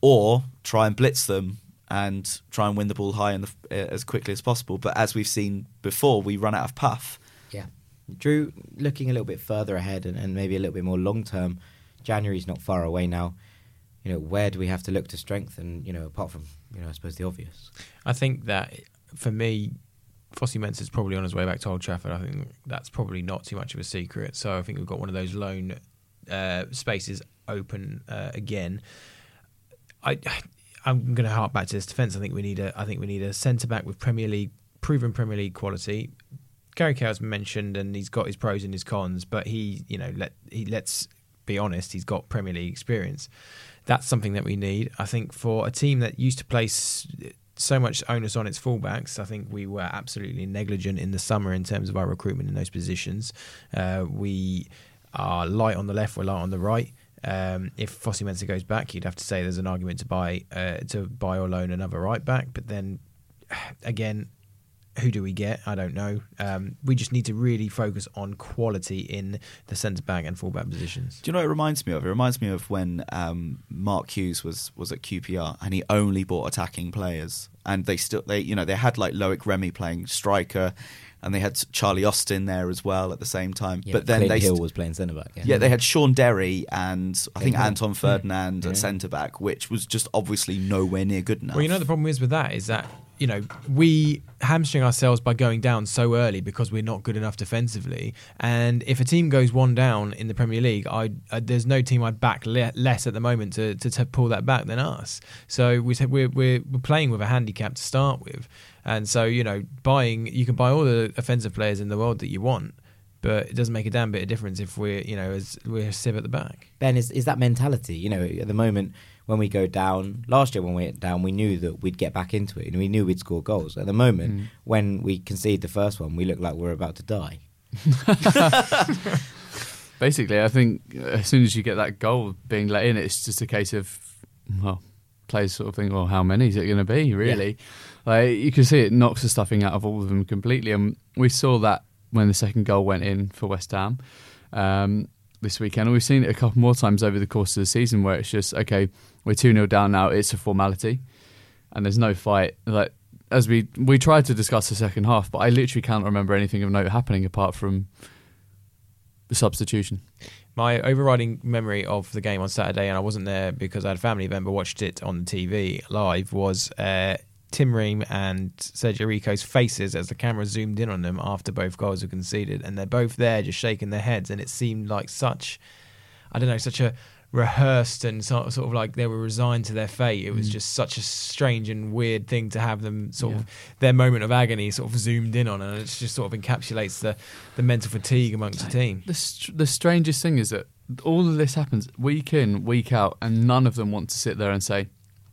or try and blitz them and try and win the ball high and eh, as quickly as possible. But as we've seen before, we run out of puff. Yeah. Drew, looking a little bit further ahead and, and maybe a little bit more long term, January's not far away now. You know, where do we have to look to strengthen, you know, apart from, you know, I suppose the obvious? I think that for me, Fosu is probably on his way back to Old Trafford. I think that's probably not too much of a secret. So I think we've got one of those loan uh, spaces open uh, again. I I'm going to hark back to this defence. I think we need a I think we need a centre back with Premier League proven Premier League quality. Gary Cahill's mentioned, and he's got his pros and his cons, but he you know let he let's be honest, he's got Premier League experience. That's something that we need. I think for a team that used to place so much onus on its fullbacks. I think we were absolutely negligent in the summer in terms of our recruitment in those positions. Uh, we are light on the left, we're light on the right. Um, if Fosu Mensah goes back, you'd have to say there's an argument to buy uh, to buy or loan another right back. But then again, who do we get? I don't know. Um, we just need to really focus on quality in the centre back and fullback positions. Do you know what it reminds me of? It reminds me of when um, Mark Hughes was was at QPR and he only bought attacking players, and they still they you know they had like Loic Remy playing striker, and they had Charlie Austin there as well at the same time. Yeah, but then Clint they Hill st- was playing centre back. Yeah. yeah they had Shaun Derry and I think Hill. Anton Ferdinand Yeah. at centre back, which was just obviously nowhere near good enough. Well, you know the problem is with that is that you know we hamstring ourselves by going down so early because we're not good enough defensively. And if a team goes one down in the Premier League, I uh, there's no team I'd back le- less at the moment to, to, to pull that back than us. So we said we're, we're we're playing with a handicap to start with, and so you know buying you can buy all the offensive players in the world that you want. But it doesn't make a damn bit of difference if we're, you know, as we're a sieve at the back. Ben, is, is that mentality? You know, at the moment when we go down, last year when we went down, we knew that we'd get back into it and we knew we'd score goals. At the moment, Mm. when we concede the first one, we look like we're about to die. Basically, I think as soon as you get that goal being let in, it's just a case of well, players sort of think, well, how many is it going to be? Really, like you can see it knocks the stuffing out of all of them completely, and we saw that when the second goal went in for West Ham um, this weekend, and we've seen it a couple more times over the course of the season where it's just okay, we're two 0 down now, it's a formality, and there's no fight. Like as we we tried to discuss the second half, but I literally can't remember anything of note happening apart from the substitution. My overriding memory of the game on Saturday, and I wasn't there because I had a family event, but watched it on the TV live, was uh, Tim Ream and Sergio Rico's faces as the camera zoomed in on them after both goals were conceded. And they're both there just shaking their heads. And it seemed like such, I don't know, such a rehearsed and sort sort of like they were resigned to their fate. It was mm. just such a strange and weird thing to have them sort of their moment of agony sort of zoomed in on. And it just sort of encapsulates the, the mental fatigue amongst the team. The, str- the strangest thing is that all of this happens week in, week out, and none of them want to sit there and say,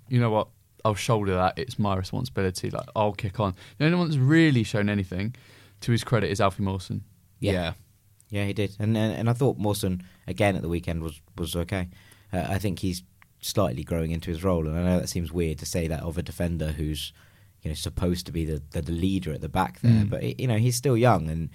you know what, I'll shoulder that. It's my responsibility. Like, I'll kick on. The only one that's really shown anything, to his credit, is Alfie Mawson. yeah. Yeah, he did, and and, and I thought Mawson again at the weekend was was okay. Uh, I think he's slightly growing into his role, and I know that seems weird to say that of a defender who's you know supposed to be the the, the leader at the back there, Mm. but you know he's still young, and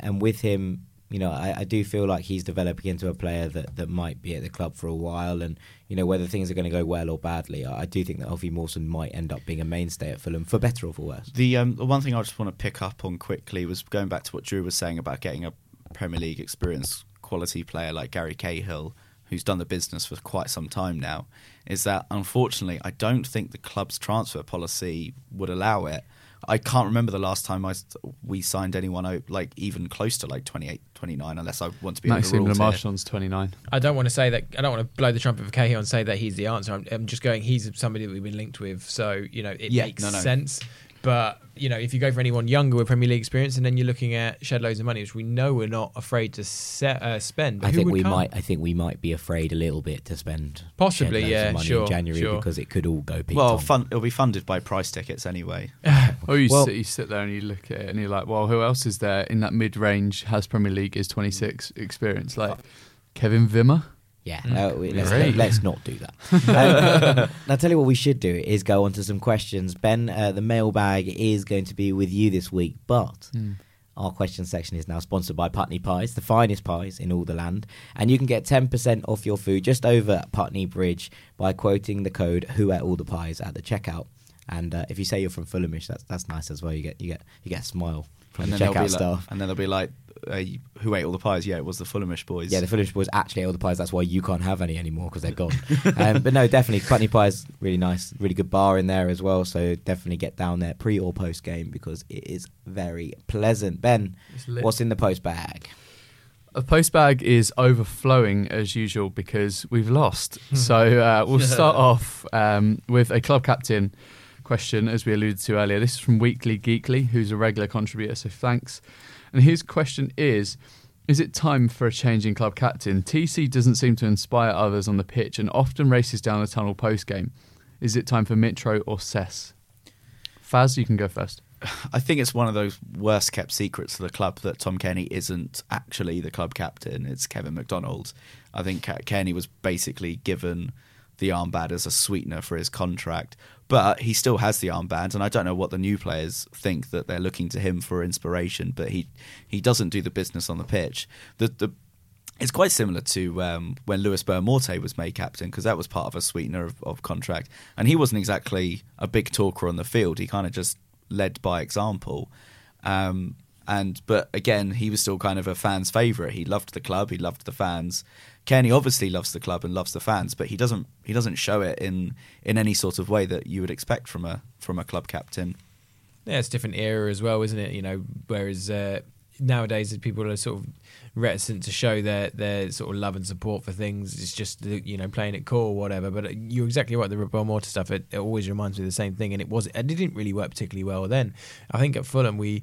and with him, you know, I, I do feel like he's developing into a player that that might be at the club for a while, and you know whether things are going to go well or badly, I, I do think that Alfie Mawson might end up being a mainstay at Fulham for better or for worse. The um, the one thing I just want to pick up on quickly was going back to what Drew was saying about getting a Premier League experience quality player like Gary Cahill, who's done the business for quite some time now. Is that unfortunately I don't think the club's transfer policy would allow it. I can't remember the last time I s- we signed anyone out like even close to like 28, 29, unless I want to be Maxime overruled here. 29. I don't want to say that. I don't want to blow the trumpet for Cahill and say that he's the answer. I'm, I'm just going. He's somebody that we've been linked with, so you know it Yeah, makes no, no. sense. But you know, if you go for anyone younger with Premier League experience, and then you're looking at shed loads of money, which we know we're not afraid to set, uh, spend. But I think we come? might. I think we might be afraid a little bit to spend Possibly, shed loads yeah, of money sure, in January sure. because it could all go peak. Well, fun, it'll be funded by price tickets anyway. Or you, Well- sit, you sit there and you look at it and you're like, well, who else is there in that mid range has Premier League is 26 experience? Like Kevin Wimmer? Yeah, Mm. uh, we- let's, Great. let's not do that. um, I'll tell you what we should do is go on to some questions. Ben, uh, the mailbag is going to be with you this week, but Hmm. our question section is now sponsored by Putney Pies, the finest pies in all the land. And you can get 10% off your food just over at Putney Bridge by quoting the code Who Ate All the Pies at the checkout. And uh, if you say you're from Fulhamish, that's that's nice as well. You get you get you get a smile from and the checkout be staff. like, and then they'll be like, uh, "Who ate all the pies?" Yeah, it was the Fulhamish boys. Yeah, the Fulhamish boys actually ate all the pies. That's why you can't have any anymore because they're gone. um, but no, definitely Putney Pies, really nice, really good bar in there as well. So definitely get down there pre or post game because it is very pleasant. Ben, what's in the post bag? A post bag is overflowing as usual because we've lost. so uh, we'll start off um, with a club captain question, as we alluded to earlier. This is from Weekly Geekly, who's a regular contributor, so thanks. And his question is Is it time for a change in club captain? TC doesn't seem to inspire others on the pitch and often races down the tunnel post game. Is it time for Mitro or Cess? Faz, you can go first. I think it's one of those worst kept secrets of the club that Tom Cairney isn't actually the club captain. It's Kevin McDonald. I think Cairney was basically given the armband as a sweetener for his contract. But he still has the armband, and I don't know what the new players think that they're looking to him for inspiration. But he he doesn't do the business on the pitch. The the it's quite similar to um, when Luis Morte was made captain because that was part of a sweetener of, of, contract, and he wasn't exactly a big talker on the field. He kind of just led by example. Um, and but again, he was still kind of a fan's favourite. He loved the club, he loved the fans. Cairney obviously loves the club and loves the fans, but he doesn't he doesn't show it in in any sort of way that you would expect from a from a club captain. Yeah, it's a different era as well, isn't it? You know, whereas uh, nowadays people are sort of reticent to show their their sort of love and support for things. It's just you know playing it cool or whatever. But you're exactly right. The Boa Morte stuff it, it, always reminds me of the same thing, and it was it didn't really work particularly well then. I think at Fulham we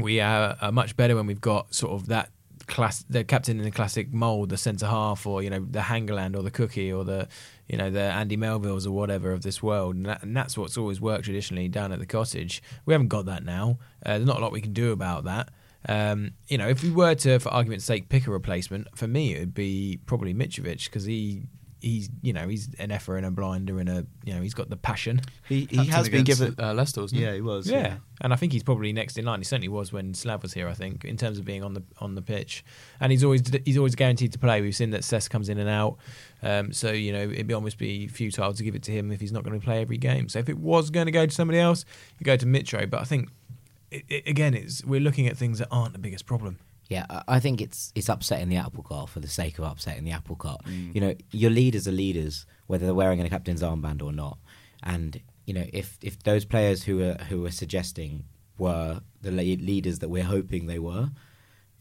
we are, are much better when we've got sort of that class the captain in the classic mold, the centre half, or you know the Hangeland or the Cookie or the you know the Andy Melvilles or whatever of this world, and, that, and, that's what's always worked traditionally down at the cottage. We haven't got that now. Uh, there's not a lot we can do about that. Um, you know, if we were to, for argument's sake, pick a replacement, for me it would be probably Mitrovic because he he's you know he's an effer and a blinder and a you know he's got the passion. He he has been given uh, Leicester, wasn't he? Yeah, he was. Yeah. yeah. and I think he's probably next in line. He certainly was when Slav was here. I think in terms of being on the on the pitch, and he's always he's always guaranteed to play. We've seen that Cess comes in and out, um, so you know it'd be almost be futile to give it to him if he's not going to play every game. So if it was going to go to somebody else, you go to Mitro. But I think it, it, again, it's we're looking at things that aren't the biggest problem. Yeah, I think it's it's upsetting the apple cart for the sake of upsetting the apple cart. Mm. You know, your leaders are leaders, whether they're wearing a captain's armband or not. And you know, if if those players who are who are suggesting were the leaders that we're hoping they were,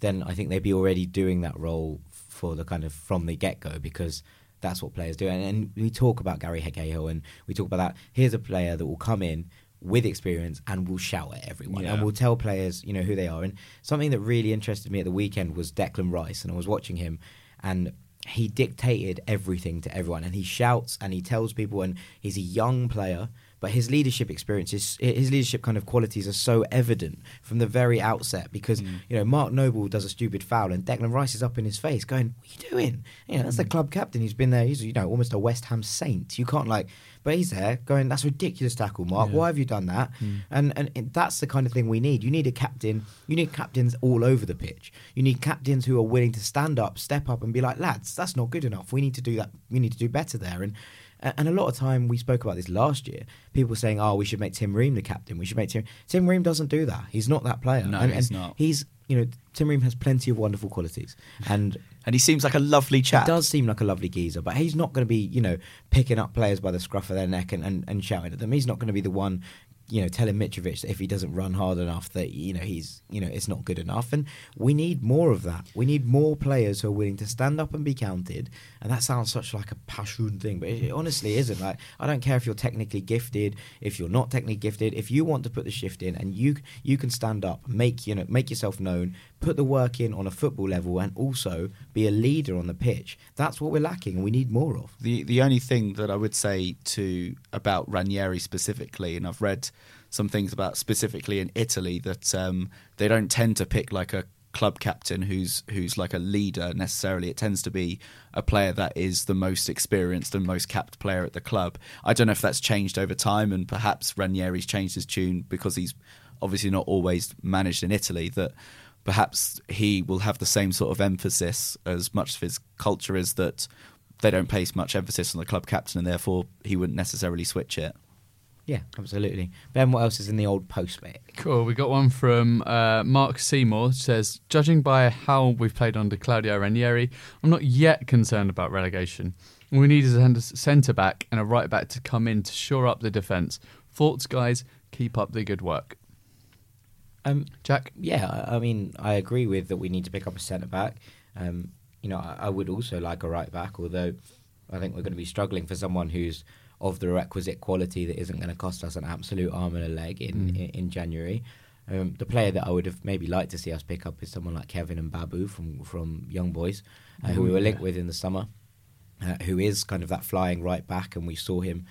then I think they'd be already doing that role for the kind of from the get go because that's what players do. And, and we talk about Gary Cahill and we talk about that. Here's a player that will come in with experience and will shout at everyone yeah. and will tell players, you know, who they are. And something that really interested me at the weekend was Declan Rice, and I was watching him, and he dictated everything to everyone, and he shouts and he tells people, and he's a young player. But his leadership experience, his, his leadership kind of qualities are so evident from the very outset because, mm. you know, Mark Noble does a stupid foul and Declan Rice is up in his face going, What are you doing? You know, that's mm. the club captain. He's been there. He's, you know, almost a West Ham saint. You can't, like, but he's there going, "That's ridiculous tackle, Mark. Yeah. Why have you done that?" Mm. And and that's the kind of thing we need. You need a captain. You need captains all over the pitch. You need captains who are willing to stand up, step up, and be like, "Lads, that's not good enough. We need to do that. We need to do better there." And and a lot of time we spoke about this last year. People saying, "Oh, we should make Tim Ream the captain. We should make Tim." Tim Ream doesn't do that. He's not that player. No, and, he's and not. He's you know Tim Ream has plenty of wonderful qualities, and and he seems like a lovely chap. He does seem like a lovely geezer, but he's not going to be, you know, picking up players by the scruff of their neck and, and, and shouting at them. He's not going to be the one you know, telling Mitrovic that if he doesn't run hard enough, that you know he's you know it's not good enough, and we need more of that. We need more players who are willing to stand up and be counted. And that sounds such like a passion thing, but it honestly isn't. Like I don't care if you're technically gifted, if you're not technically gifted. If you want to put the shift in and you you can stand up, make you know make yourself known, put the work in on a football level, and also be a leader on the pitch. That's what we're lacking, and we need more of. The the only thing that I would say to about Ranieri specifically, and I've read some things about specifically in Italy that um, they don't tend to pick like a club captain who's who's like a leader necessarily. It tends to be a player that is the most experienced and most capped player at the club. I don't know if that's changed over time, and perhaps Ranieri's changed his tune because he's obviously not always managed in Italy. That perhaps he will have the same sort of emphasis as much of his culture is that they don't place much emphasis on the club captain, and therefore he wouldn't necessarily switch it. Yeah, absolutely. Ben, what else is in the old post mate? Cool. We got one from uh, Mark Seymour. Says, judging by how we've played under Claudio Ranieri, I'm not yet concerned about relegation. All we need is a centre back and a right back to come in to shore up the defence. Thoughts, guys? Keep up the good work. Um, Jack? Yeah, I mean, I agree with that we need to pick up a centre back. Um, you know, I, I would also like a right back, although I think we're going to be struggling for someone who's of the requisite quality that isn't going to cost us an absolute arm and a leg in, mm. in, in, January. Um, the player that I would have maybe liked to see us pick up is someone like Kevin Mbabu from from Young Boys, uh, who we were linked with in the summer, uh, who is kind of that flying right back, and we saw him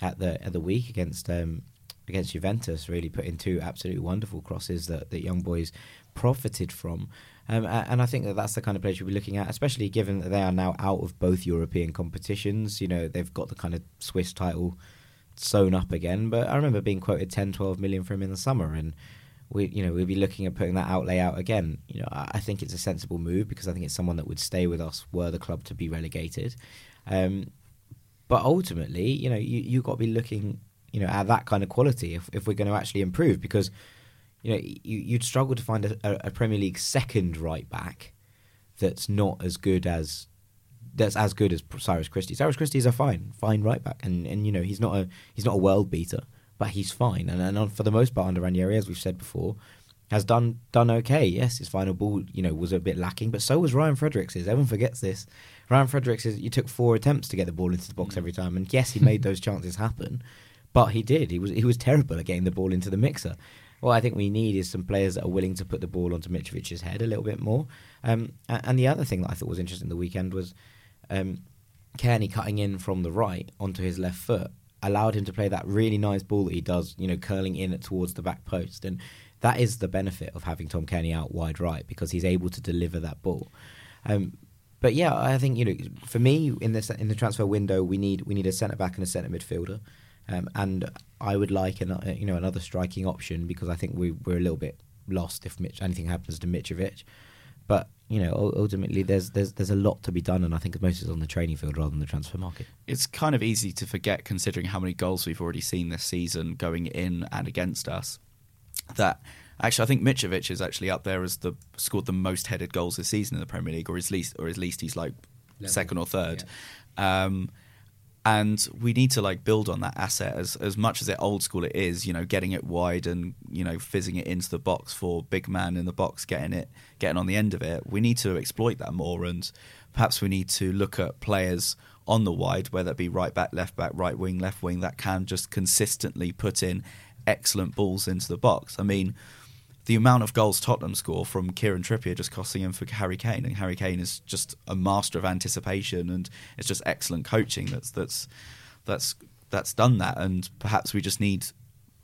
at the at the week against um, against Juventus, really put in two absolutely wonderful crosses that, that young boys profited from. Um, and I think that that's the kind of players you'll be looking at, especially given that they are now out of both European competitions. You know, they've got the kind of Swiss title sewn up again. But I remember being quoted 10, 12 million for him in the summer, and we, you know, we'd be looking at putting that outlay out again. You know, I think it's a sensible move because I think it's someone that would stay with us were the club to be relegated. Um, but ultimately, you know, you you got to be looking, you know, at that kind of quality if if we're going to actually improve because. You know, you, you'd struggle to find a, a, Premier League second right back that's not as good as that's as good as Cyrus Christie. Cyrus Christie is a fine, fine right back, and and you know he's not a he's not a world beater, but he's fine. And and for the most part under Ranieri, as we've said before, has done done okay. Yes, his final ball you know was a bit lacking, but so was Ryan Fredericks. Everyone forgets this. Ryan Fredericks is you took four attempts to get the ball into the box mm. every time, and yes, he made those chances happen, but he did. He was he was terrible at getting the ball into the mixer. What I think we need is some players that are willing to put the ball onto Mitrovic's head a little bit more. Um, and the other thing that I thought was interesting the weekend was um, Cairney cutting in from the right onto his left foot allowed him to play that really nice ball that he does, you know, curling in towards the back post. And that is the benefit of having Tom Cairney out wide right because he's able to deliver that ball. Um, but yeah, I think you know, for me in this in the transfer window, we need we need a centre back and a centre midfielder, um, and I would like an, uh, you know another striking option because I think we we're a little bit lost if Mitch, anything happens to Mitrovic. But you know, ultimately, there's there's there's a lot to be done, and I think most is on the training field rather than the transfer market. it's kind of easy to forget considering how many goals we've already seen this season going in and against us. That actually, I think Mitrovic is actually up there as the scored the most headed goals this season in the Premier League, or at least, or at least he's like second or third. Um, and we need to like build on that asset as as much as it old school it is. You know, getting it wide and you know fizzing it into the box for big man in the box, getting it getting on the end of it. We need to exploit that more, and perhaps we need to look at players on the wide, whether it be right back, left back, right wing, left wing, that can just consistently put in excellent balls into the box. I mean, the amount of goals Tottenham score from Kieran Trippier just costing him for Harry Kane, and Harry Kane is just a master of anticipation, and it's just excellent coaching that's that's that's that's done that, and perhaps we just need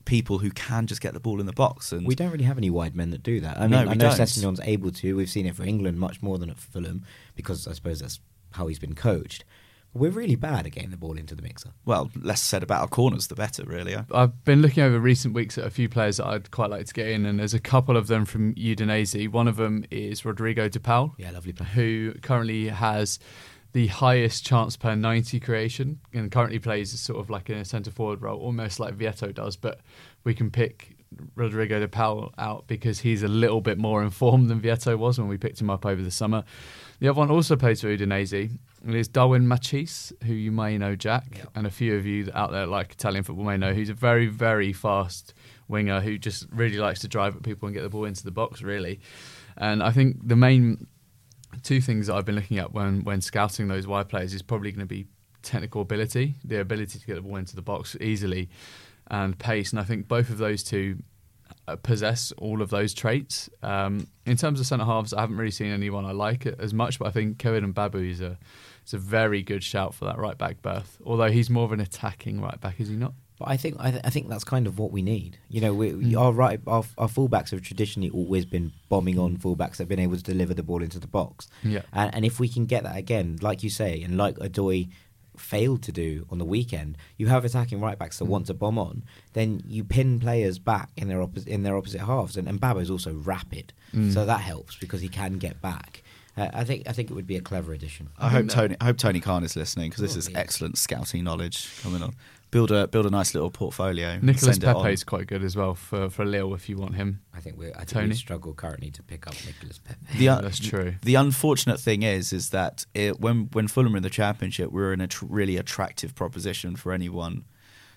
people who can just get the ball in the box. And We don't really have any wide men that do that. I No, mean, we I know. Sessegnon's able to. We've seen it for England much more than at Fulham because I suppose that's how he's been coached. But we're really bad at getting the ball into the mixer. well, less said about our corners, the better, really. Eh? I've been looking over recent weeks at a few players that I'd quite like to get in, and there's a couple of them from Udinese. One of them is Rodrigo De Paul, Yeah, lovely player. who currently has the highest chance per 90 creation and currently plays sort of like in a centre forward role, almost like Vietto does. But we can pick Rodrigo De Paul out because he's a little bit more informed than Vietto was when we picked him up over the summer. The other one also plays for Udinese. And is Darwin Machis, who you may know, Jack, and a few of you out there like Italian football may know. He's a very, very fast winger who just really likes to drive at people and get the ball into the box, really. And I think the main two things that I've been looking at when when scouting those wide players is probably going to be technical ability, the ability to get the ball into the box easily, and pace. And I think both of those two uh, possess all of those traits. Um, in terms of centre halves, I haven't really seen anyone I like it as much, but I think Kevin Mbabu is a is a very good shout for that right back berth. Although he's more of an attacking right back, is he not? But I think I, th- I think that's kind of what we need. You know, we, Mm. our right our, our fullbacks have traditionally always been bombing on fullbacks that have been able to deliver the ball into the box. Yeah. And, and if we can get that again, like you say, and like Odoi failed to do on the weekend, you have attacking right backs that want to bomb on, then you pin players back in their opposite in their opposite halves. And, and is also rapid, so that helps because he can get back. Uh, I think I think it would be a clever addition. I hope Tony. I hope Tony Khan is listening because this is Probably is. excellent scouting knowledge coming on. Build a build a nice little portfolio. Nicholas send it on. Pepe is quite good as well for for Lille if you want him. I think we I think Tony? we struggle currently to pick up Nicholas Pepe. The un- That's true. The unfortunate thing is, is that it, when when Fulham were in the Championship, we were in a tr- really attractive proposition for anyone.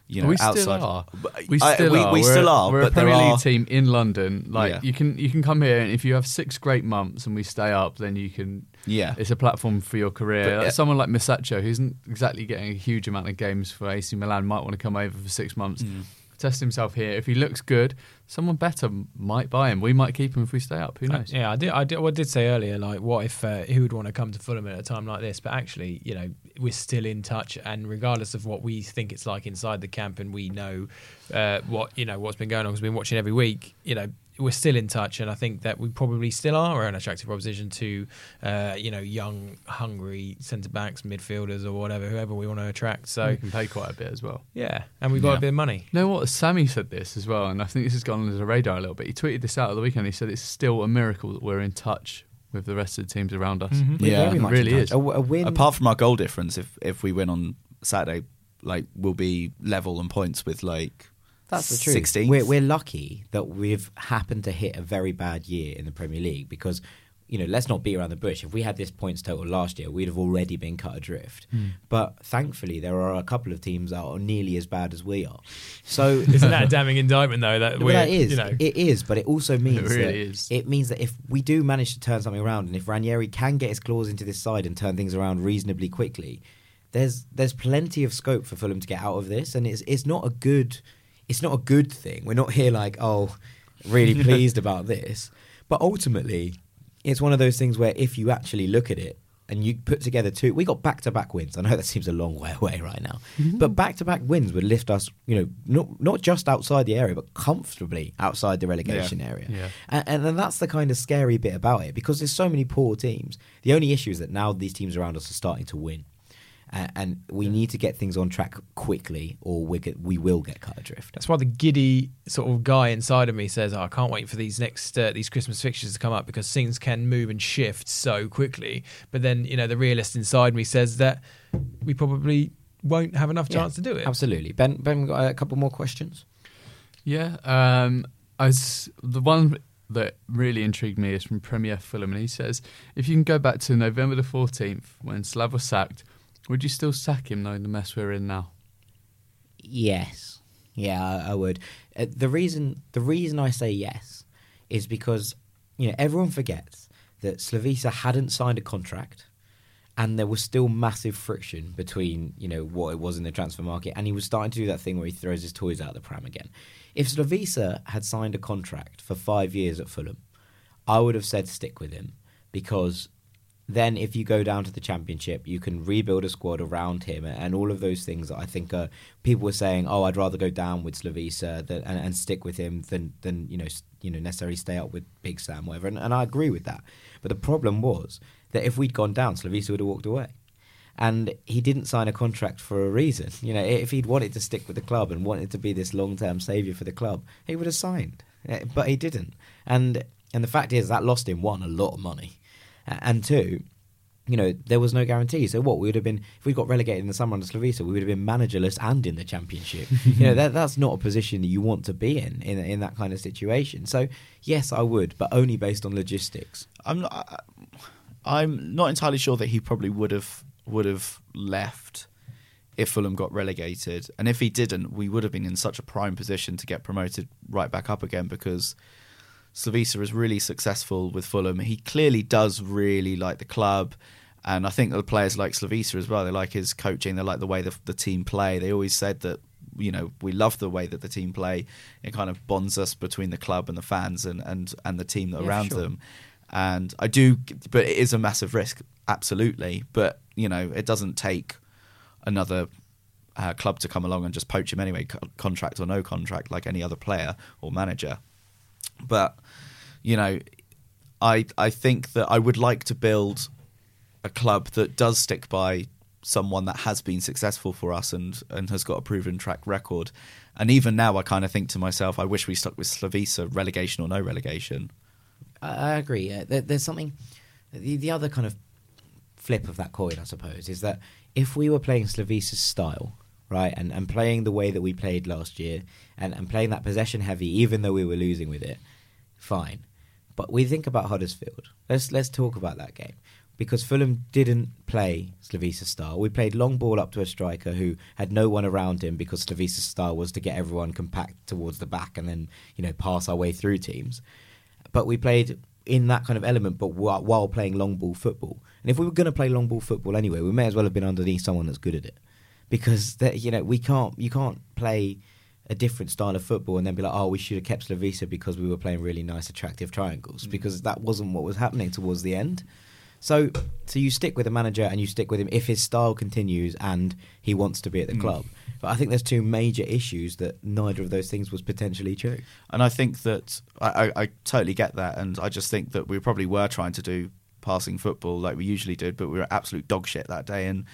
You know, we still outside. are. But- We I- still we, are. we We're- still are. We're but a Premier there League are, team in London. Like Yeah. you can you can come here and if you have six great months and we stay up, then you can. Yeah. it's a platform for your career. But, uh, someone like Musacchio, who isn't exactly getting a huge amount of games for AC Milan, might want to come over for six months. Mm. Test himself here. If he looks good, someone better might buy him. We might keep him if we stay up. Who knows? Yeah, I did. I did. Well, I did say earlier, like, what if uh, who would want to come to Fulham at a time like this? But actually, you know, we're still in touch, and regardless of what we think it's like inside the camp, and we know uh, what you know what's been going on because we've been watching every week. You know, we're still in touch, and I think that we probably still are an attractive proposition to, uh, you know, young, hungry centre backs, midfielders, or whatever, whoever we want to attract. So we can pay quite a bit as well. yeah, and we've got Yeah. a bit of money. You know what? Sammy said this as well, and I think this has gone under the radar a little bit. He tweeted this out at the weekend. He said it's still a miracle that we're in touch with the rest of the teams around us. We're Yeah, very it really is. A, a win. Apart from our goal difference, if if we win on Saturday, like we'll be level on points with like That's the truth. 16th. We're, we're lucky that we've happened to hit a very bad year in the Premier League because, you know, let's not beat around the bush. If we had this points total last year, we'd have already been cut adrift. Hmm. But thankfully, there are a couple of teams that are nearly as bad as we are. So Isn't that a damning indictment, though? That Well, that is. you know, It is, but it also means really that is. it means that if we do manage to turn something around, and if Ranieri can get his claws into this side and turn things around reasonably quickly, there's there's plenty of scope for Fulham to get out of this, and it's it's not a good it's not a good thing. We're not here like oh, really pleased about this, but ultimately, it's one of those things where if you actually look at it. And you put together two. We got back-to-back wins. I know that seems a long way away right now, mm-hmm. but back-to-back wins would lift us. You know, not not just outside the area, but comfortably outside the relegation area. Yeah. And, and then that's the kind of scary bit about it because there's so many poor teams. The only issue is that now these teams around us are starting to win. Uh, and we need to get things on track quickly or we, get, we will get cut adrift. That's why the giddy sort of guy inside of me says, oh, "I can't wait for these next uh, these Christmas fixtures to come up because things can move and shift so quickly." But then, you know, the realist inside me says that we probably won't have enough chance to do it. Absolutely. Ben, Ben, we got a couple more questions? Yeah, um, I was, the one that really intrigued me is from Premier Fulham, and he says, if you can go back to November the 14th when Slav was sacked, would you still sack him knowing the mess we're in now? Yes. Yeah, I, I would. Uh, the reason the reason I say yes is because you know everyone forgets that Slavisa hadn't signed a contract, and there was still massive friction between you know what it was in the transfer market, and he was starting to do that thing where he throws his toys out of the pram again. If Slavisa had signed a contract for five years at Fulham, I would have said stick with him because then if you go down to the championship, you can rebuild a squad around him and all of those things that I think uh, people were saying, oh, I'd rather go down with Slavisa than, and, and stick with him than, than you know, you know, necessarily stay up with Big Sam, whatever. And, and I agree with that. But the problem was that if we'd gone down, Slavisa would have walked away. And he didn't sign a contract for a reason. You know, if he'd wanted to stick with the club and wanted to be this long-term saviour for the club, he would have signed. Eh, But he didn't. And and the fact is that lost him one a lot of money, and two, you know, there was no guarantee. So what we would have been if we got relegated in the summer under Slavisa, we would have been managerless and in the championship. you know, that that's not a position that you want to be in in in that kind of situation. So yes, I would, but only based on logistics. I'm not. I'm not entirely sure that he probably would have would have left if Fulham got relegated, and if he didn't, we would have been in such a prime position to get promoted right back up again because Slavisa is really successful with Fulham. He clearly does really like the club. And I think the players like Slavisa as well. They like his coaching. They like the way the, the team play. They always said that you know we love the way that the team play. It kind of bonds us between the club and the fans and and, and the team Yeah, around sure. them. And I do, but it is a massive risk, absolutely. But you know, it doesn't take another uh, club to come along and just poach him anyway, co- contract or no contract, like any other player or manager. But you know, I I think that I would like to build a club that does stick by someone that has been successful for us and and has got a proven track record. And even now, I kind of think to myself, I wish we stuck with Slavisa, relegation or no relegation. I, agree. Uh, there, there's something. The, the other kind of flip of that coin, I suppose, is that if we were playing Slavisa's style, right, and, and playing the way that we played last year, and, and playing that possession heavy, even though we were losing with it, fine. But we think about Huddersfield. Let's let's talk about that game because Fulham didn't play Slavisa's style. We played long ball up to a striker who had no one around him because Slavisa's style was to get everyone compact towards the back and then you know pass our way through teams but we played in that kind of element, but while, while playing long ball football. And if we were going to play long ball football anyway, we may as well have been underneath someone that's good at it, because that you know we can't you can't play a different style of football and then be like, oh, we should have kept Slavisa because we were playing really nice, attractive triangles Mm. because that wasn't what was happening towards the end. So, so you stick with the manager and you stick with him if his style continues and he wants to be at the Mm. club. But I think there's two major issues that neither of those things was potentially true. And I think that I, I, I totally get that, and I just think that we probably were trying to do passing football like we usually did, but we were absolute dog shit that day, and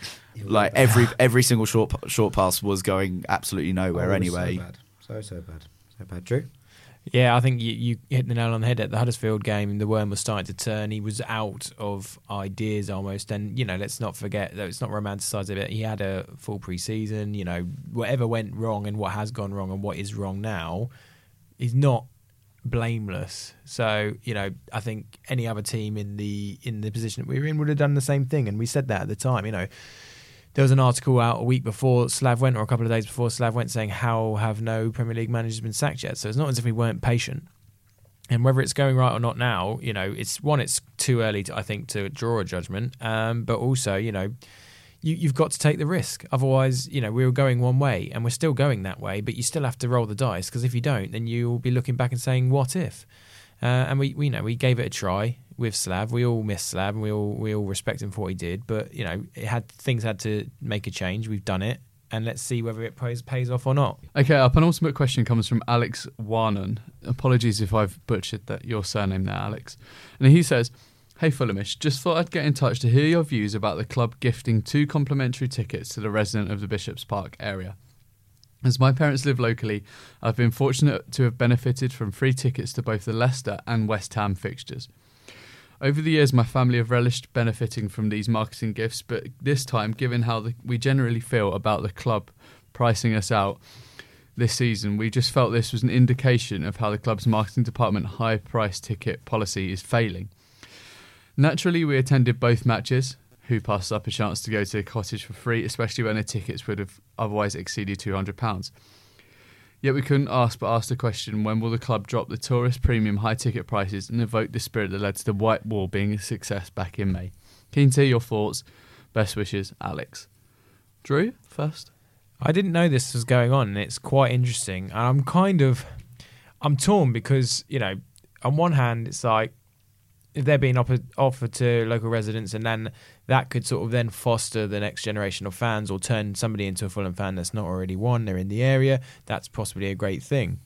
like every every single short short pass was going absolutely oh, nowhere Oh, anyway. So bad. So, so bad. So bad. Drew? Yeah, I think you, you hit the nail on the head at the Huddersfield game. The worm was starting to turn. He was out of ideas almost. And, you know, let's not forget, that it's not romanticised a bit. He had a full pre season. You know, whatever went wrong and what has gone wrong and what is wrong now is not blameless. So, you know, I think any other team in the in the position that we were in would have done the same thing. And we said that at the time, you know. There was an article out a week before Slav went, or a couple of days before Slav went, saying how have no Premier League managers been sacked yet? So it's not as if we weren't patient. And whether it's going right or not now, you know, it's one, it's too early, to, I think, to draw a judgment. Um, but also, you know, you, you've got to take the risk. Otherwise, you know, we were going one way and we're still going that way, but you still have to roll the dice because if you don't, then you'll be looking back and saying, what if? Uh, and we, we, you know, we gave it a try with Slav. We all miss Slav and we all, we all respect him for what he did, but, you know, it had things had to make a change. We've done it. And let's see whether it pays, pays off or not. Okay, our penultimate question comes from Alex Warnon. Apologies if I've butchered that your surname there, Alex. And he says, Hey Fulhamish, just thought I'd get in touch to hear your views about the club gifting two complimentary tickets to the resident of the Bishop's Park area. As my parents live locally, I've been fortunate to have benefited from free tickets to both the Leicester and West Ham fixtures. Over the years, my family have relished benefiting from these marketing gifts, but this time, given how the, we generally feel about the club pricing us out this season, we just felt this was an indication of how the club's marketing department high price ticket policy is failing. Naturally, we attended both matches. Who passed up a chance to go to the cottage for free, especially when the tickets would have otherwise exceeded £200? Yet we couldn't ask but ask the question when will the club drop the tourist premium high ticket prices and evoke the spirit that led to the White Wall being a success back in May? Keen to hear your thoughts. Best wishes, Alex. Drew, first. I didn't know this was going on, and it's quite interesting. And I'm kind of, I'm torn because you know, on one hand, it's like if they're being offered, offered to local residents, and then that could sort of then foster the next generation of fans, or turn somebody into a Fulham fan that's not already one. They're in the area. That's possibly a great thing.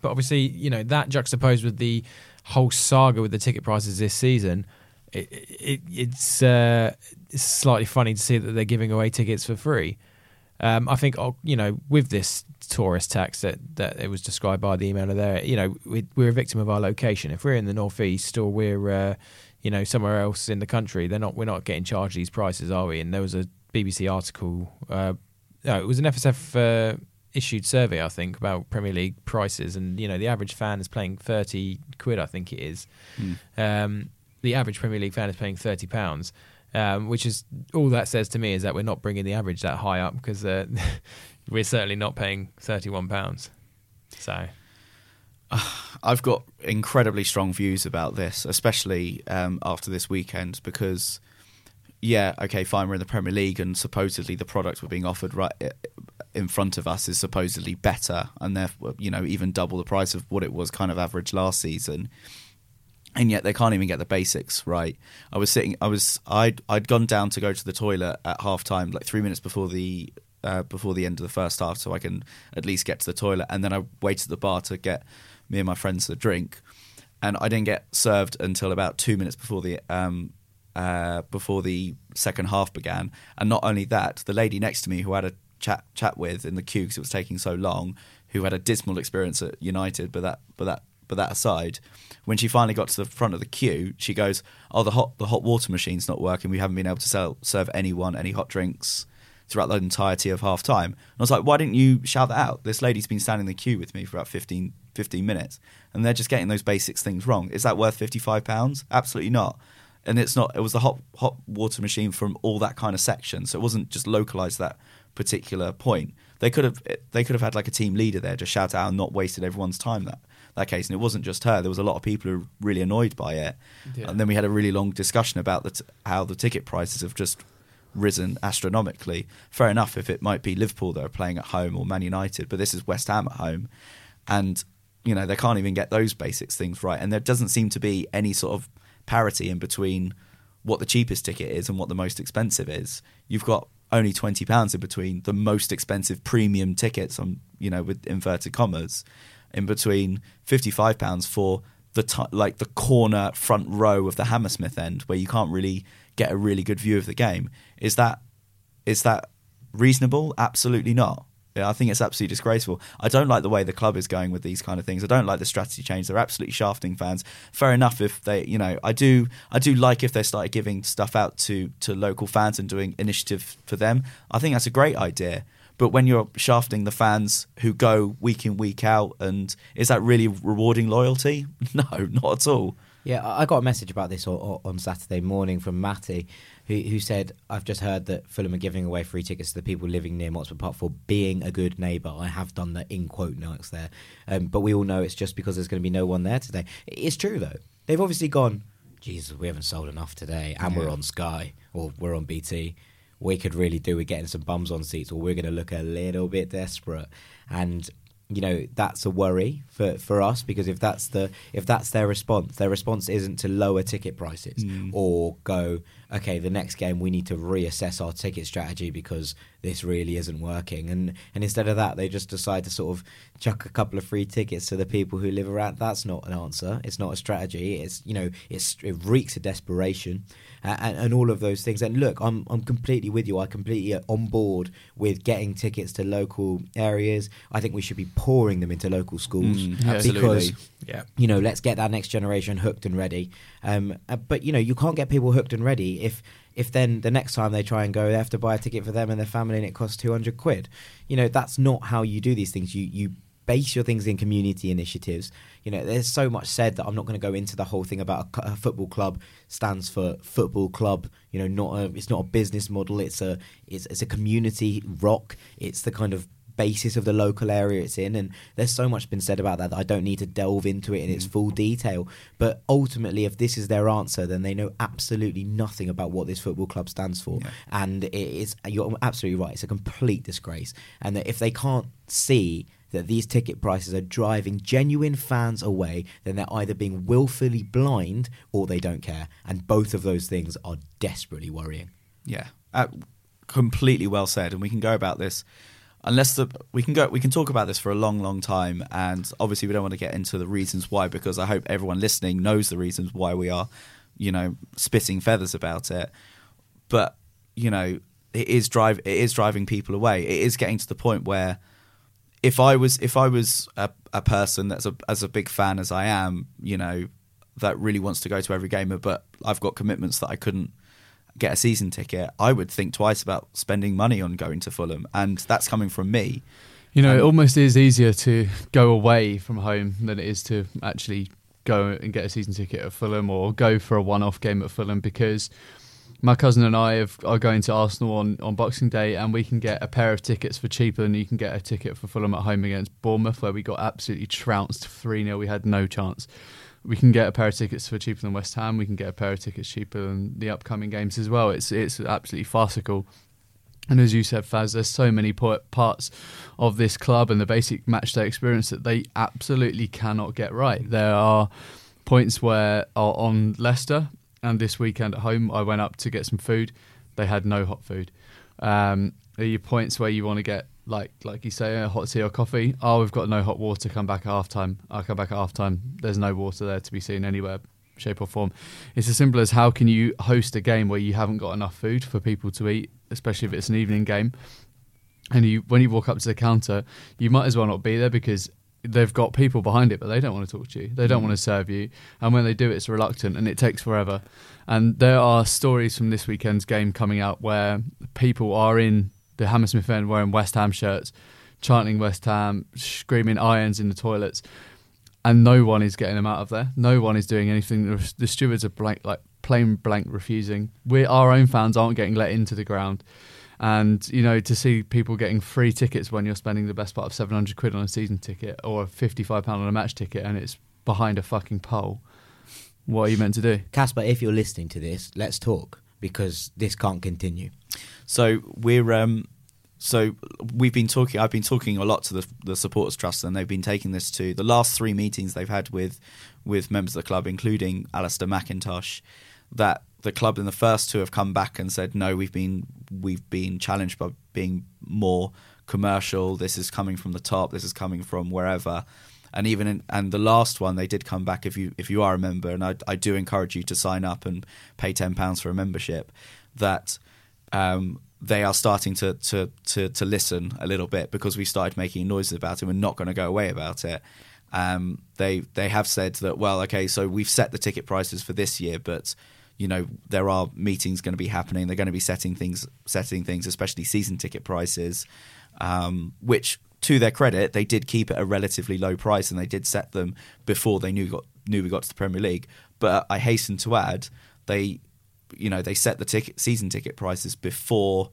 But obviously, you know that juxtaposed with the whole saga with the ticket prices this season, it, it, it's uh, it's slightly funny to see that they're giving away tickets for free. Um, I think oh, you know with this tourist tax that, that it was described by the emailer there, you know we, we're a victim of our location. If we're in the northeast or we're uh, you know somewhere else in the country, they're not we're not getting charged these prices, are we? And there was a BBC article, uh, no, it was an FSF. Uh, issued survey I think about Premier League prices and you know the average fan is paying 30 quid I think it is um, the average Premier League fan is paying 30 pounds um, which is all that says to me is that we're not bringing the average that high up because uh, we're certainly not paying 31 pounds so I've got incredibly strong views about this, especially um, after this weekend, because yeah, okay, fine, we're in the Premier League, and supposedly the product we're being offered right in front of us is supposedly better, and therefore, you know, even double the price of what it was kind of average last season. And yet they can't even get the basics right. I was sitting, I was, I'd, I'd gone down to go to the toilet at half time, like three minutes before the uh, before the end of the first half, so I can at least get to the toilet. And then I waited at the bar to get me and my friends a drink, and I didn't get served until about two minutes before the um, uh, before the second half began. And not only that, the lady next to me who I had a chat chat with in the queue because it was taking so long, who had a dismal experience at United, but that but that but that aside, when she finally got to the front of the queue, she goes, "Oh, the hot the hot water machine's not working. We haven't been able to sell, serve anyone any hot drinks." Throughout the entirety of half time. And I was like, why didn't you shout that out? This lady's been standing in the queue with me for about 15, 15 minutes and they're just getting those basics things wrong. Is that worth £55? Absolutely not. And it's not, it was the hot, hot water machine from all that kind of section. So it wasn't just localized that particular point. They could have, they could have had like a team leader there to shout out and not wasted everyone's time that, that case. And it wasn't just her. There was a lot of people who were really annoyed by it. Yeah. And then we had a really long discussion about the t- how the ticket prices have just risen astronomically. Fair enough if it might be Liverpool that are playing at home or Man United, but this is West Ham at home, and you know they can't even get those basics things right, and there doesn't seem to be any sort of parity in between what the cheapest ticket is and what the most expensive is. You've got only twenty pounds in between the most expensive premium tickets on you know with inverted commas, in between fifty five pounds for the t- like the corner front row of the Hammersmith end where you can't really get a really good view of the game. Is that is that reasonable? Absolutely not. I think it's absolutely disgraceful. I don't like the way the club is going with these kind of things. I don't like the strategy change. They're absolutely shafting fans. Fair enough if they, you know, I do, I do like if they started giving stuff out to to local fans and doing initiative for them. I think that's a great idea. But when you're shafting the fans who go week in week out, and is that really rewarding loyalty? No, not at all. Yeah, I got a message about this on, on Saturday morning from Matty, who, who said, I've just heard that Fulham are giving away free tickets to the people living near Motspur Park for being a good neighbour. I have done the in quote marks there. Um, but we all know it's just because there's going to be no one there today. It's true, though. They've obviously gone, Jesus, we haven't sold enough today, and we're on Sky, or we're on BT. We could really do with getting some bums on seats, or we're going to look a little bit desperate. And you know that's a worry for, for us because if that's the if that's their response their response isn't to lower ticket prices mm. or go okay the next game we need to reassess our ticket strategy because this really isn't working and and instead of that they just decide to sort of chuck a couple of free tickets to the people who live around that's not an answer it's not a strategy it's you know it's it reeks of desperation uh, and, and all of those things. And look, I'm I'm completely with you. I completely on board with getting tickets to local areas. I think we should be pouring them into local schools Mm, uh, absolutely. because Yeah. you know let's get that next generation hooked and ready. Um, uh, but you know you can't get people hooked and ready if if then the next time they try and go they have to buy a ticket for them and their family and it costs 200 quid. You know that's not how you do these things. You you base your things in community initiatives. You know, there's so much said that I'm not going to go into the whole thing about a, football club stands for football club. You know, not a, it's not a business model. It's a it's, it's a community rock. It's the kind of basis of the local area it's in and there's so much been said about that that I don't need to delve into it in its full detail but ultimately if this is their answer then they know absolutely nothing about what this football club stands for and it is you're absolutely right it's a complete disgrace and that if they can't see that these ticket prices are driving genuine fans away, then they're either being willfully blind or they don't care. And both of those things are desperately worrying. Yeah, uh, completely well said. And we can go about this unless the we can go we can talk about this for a long, long time. And obviously, we don't want to get into the reasons why because I hope everyone listening knows the reasons why we are, you know, spitting feathers about it. But you know, it is drive it is driving people away. It is getting to the point where if I was if I was a, a person that's a, as a big fan as I am, you know, that really wants to go to every gamer but I've got commitments that I couldn't get a season ticket, I would think twice about spending money on going to Fulham, and that's coming from me. You know, it Um, almost is easier to go away from home than it is to actually go and get a season ticket at Fulham or go for a one-off game at Fulham because my cousin and I have, are going to Arsenal on, on Boxing Day and we can get a pair of tickets for cheaper than you can get a ticket for Fulham at home against Bournemouth where we got absolutely trounced 3-0. We had no chance. We can get a pair of tickets for cheaper than West Ham. We can get a pair of tickets cheaper than the upcoming games as well. It's it's absolutely farcical. And as you said, Faz, there's so many parts of this club and the basic matchday experience that they absolutely cannot get right. There are points where are on Leicester, and this weekend at home, I went up to get some food. They had no hot food. Um, are points where you want to get like like you say a hot tea or coffee. Oh, we've got no hot water. Come back at half time. I'll come back at half time. There's no water there to be seen anywhere, shape or form. It's as simple as how can you host a game where you haven't got enough food for people to eat, especially if it's an evening game. And you, when you walk up to the counter, you might as well not be there because they've got people behind it, but they don't want to talk to you. They don't mm. want to serve you. And when they do, it's reluctant and it takes forever. And there are stories from this weekend's game coming out where people are in the Hammersmith end wearing West Ham shirts, chanting West Ham, screaming irons in the toilets, and no one is getting them out of there. No one is doing anything. The, the stewards are blank, like plain blank refusing. We, our own fans aren't getting let into the ground. And you know, to see people getting free tickets when you're spending the best part of seven hundred quid on a season ticket or fifty five pound on a match ticket, and it's behind a fucking pole. What are you meant to do? Casper, if you're listening to this, let's talk because this can't continue. So we're um, so we've been talking. I've been talking a lot to the the supporters trust, and they've been taking this to the last three meetings they've had with with members of the club, including Alistair Mackintosh. That the club in the first two have come back and said, no, we've been we've been challenged by being more commercial. This is coming from the top. This is coming from wherever. And even in, and the last one, they did come back. If you if you are a member, and I, I do encourage you to sign up and pay ten pounds for a membership, that um, they are starting to, to, to, to, listen a little bit because we started making noises about it. We're not going to go away about it. Um, they they have said that well, okay, so we've set the ticket prices for this year, but you know there are meetings going to be happening. They're going to be setting things setting things, especially season ticket prices, um, which to their credit, they did keep at a relatively low price and they did set them before they knew got knew we got to the Premier League. But I hasten to add, they you know they set the ticket season ticket prices before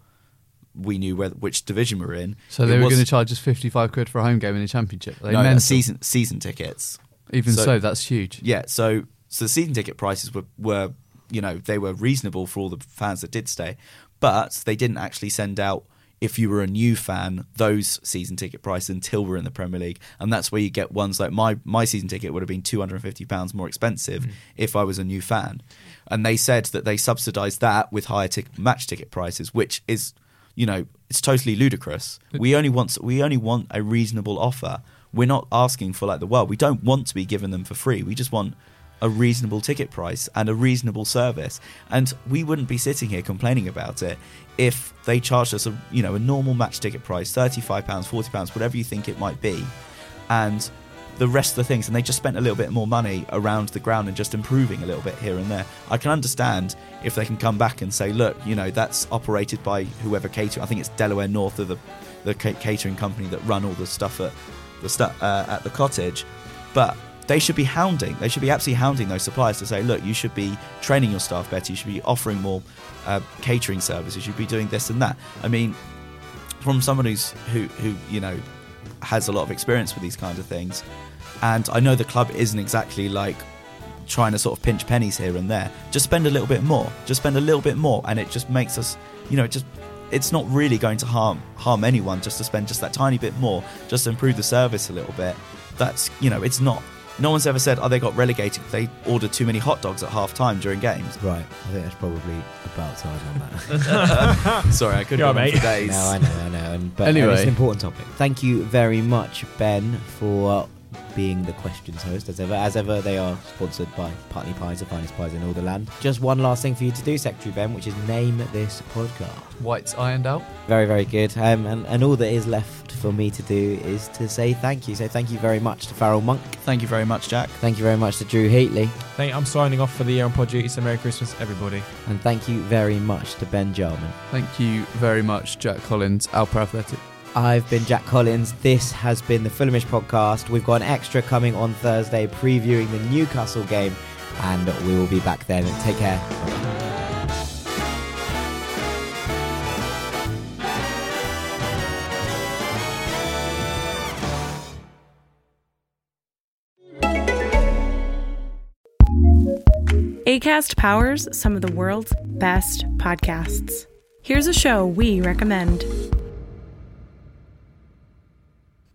we knew where, which division we are in. So It they were was- going to charge us fifty-five quid for a home game in the championship. They no, mental. season season tickets. Even so, so- that's huge. Yeah, so so the season ticket prices were were you know they were reasonable for all the fans that did stay, but they didn't actually send out if you were a new fan those season ticket prices until we're in the Premier League, and that's where you get ones like my my season ticket would have been two hundred and fifty pounds more expensive mm. if I was a new fan, and they said that they subsidised that with higher tic- match ticket prices, which is you know it's totally ludicrous. We only want we only want a reasonable offer. We're not asking for like the world. We don't want to be giving them for free. We just want a reasonable ticket price and a reasonable service. And we wouldn't be sitting here complaining about it if they charged us a you know a normal match ticket price, thirty five pounds, forty pounds, whatever you think it might be, and the rest of the things, and they just spent a little bit more money around the ground and just improving a little bit here and there. I can understand if they can come back and say, look, you know, that's operated by whoever catering. I think it's Delaware North of the the catering company that run all the stuff at the stu- uh, at the cottage, but they should be hounding. They should be absolutely hounding those suppliers to say, look, you should be training your staff better. You should be offering more uh, catering services. You'd be doing this and that. I mean, from someone who's who who you know has a lot of experience with these kinds of things, and I know the club isn't exactly like trying to sort of pinch pennies here and there. Just spend a little bit more. Just spend a little bit more, and it just makes us, you know, it just it's not really going to harm harm anyone just to spend just that tiny bit more, just to improve the service a little bit. That's you know, it's not. No one's ever said, "Oh, they got relegated. They ordered too many hot dogs at half time during games." Right, I think that's probably about time on that. Sorry, I could Yeah, have gone on mate. for days. no, I know, I know. Um, and, but Anyway. it's an important topic. Thank you very much, Ben, for being the questions host. As ever, as ever, they are sponsored by Putney Pies, the finest pies in all the land. Just one last thing for you to do, Secretary Ben, which is name this podcast. White's ironed out. Very, very good. Um, and, and all that is left for me to do is to say thank you. So thank you very much to Farrell Monk. Thank you very much, Jack. Thank you very much to Drew Heatley. Thank- I'm signing off for the year on Pod Duty, so Merry Christmas, everybody. And thank you very much to Ben Jarman. Thank you very much, Jack Collins, Alpha Athletic. I've been Jack Collins. This has been the Fulhamish podcast. We've got an extra coming on Thursday previewing the Newcastle game, and we will be back then. Take care. ACAST powers some of the world's best podcasts. Here's a show we recommend.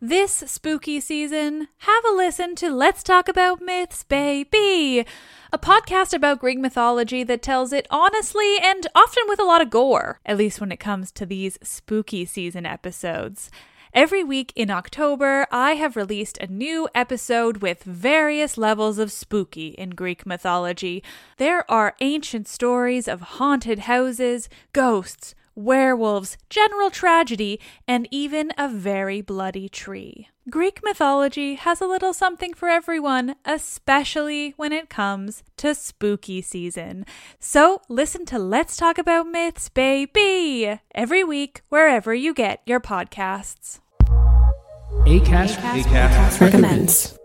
This spooky season, have a listen to Let's Talk About Myths, Baby, a podcast about Greek mythology that tells it honestly and often with a lot of gore, at least when it comes to these spooky season episodes. Every week in October, I have released a new episode with various levels of spooky in Greek mythology. There are ancient stories of haunted houses, ghosts, werewolves, general tragedy, and even a very bloody tree. Greek mythology has a little something for everyone, especially when it comes to spooky season. So listen to Let's Talk About Myths, baby, every week wherever you get your podcasts. ACAST recommends.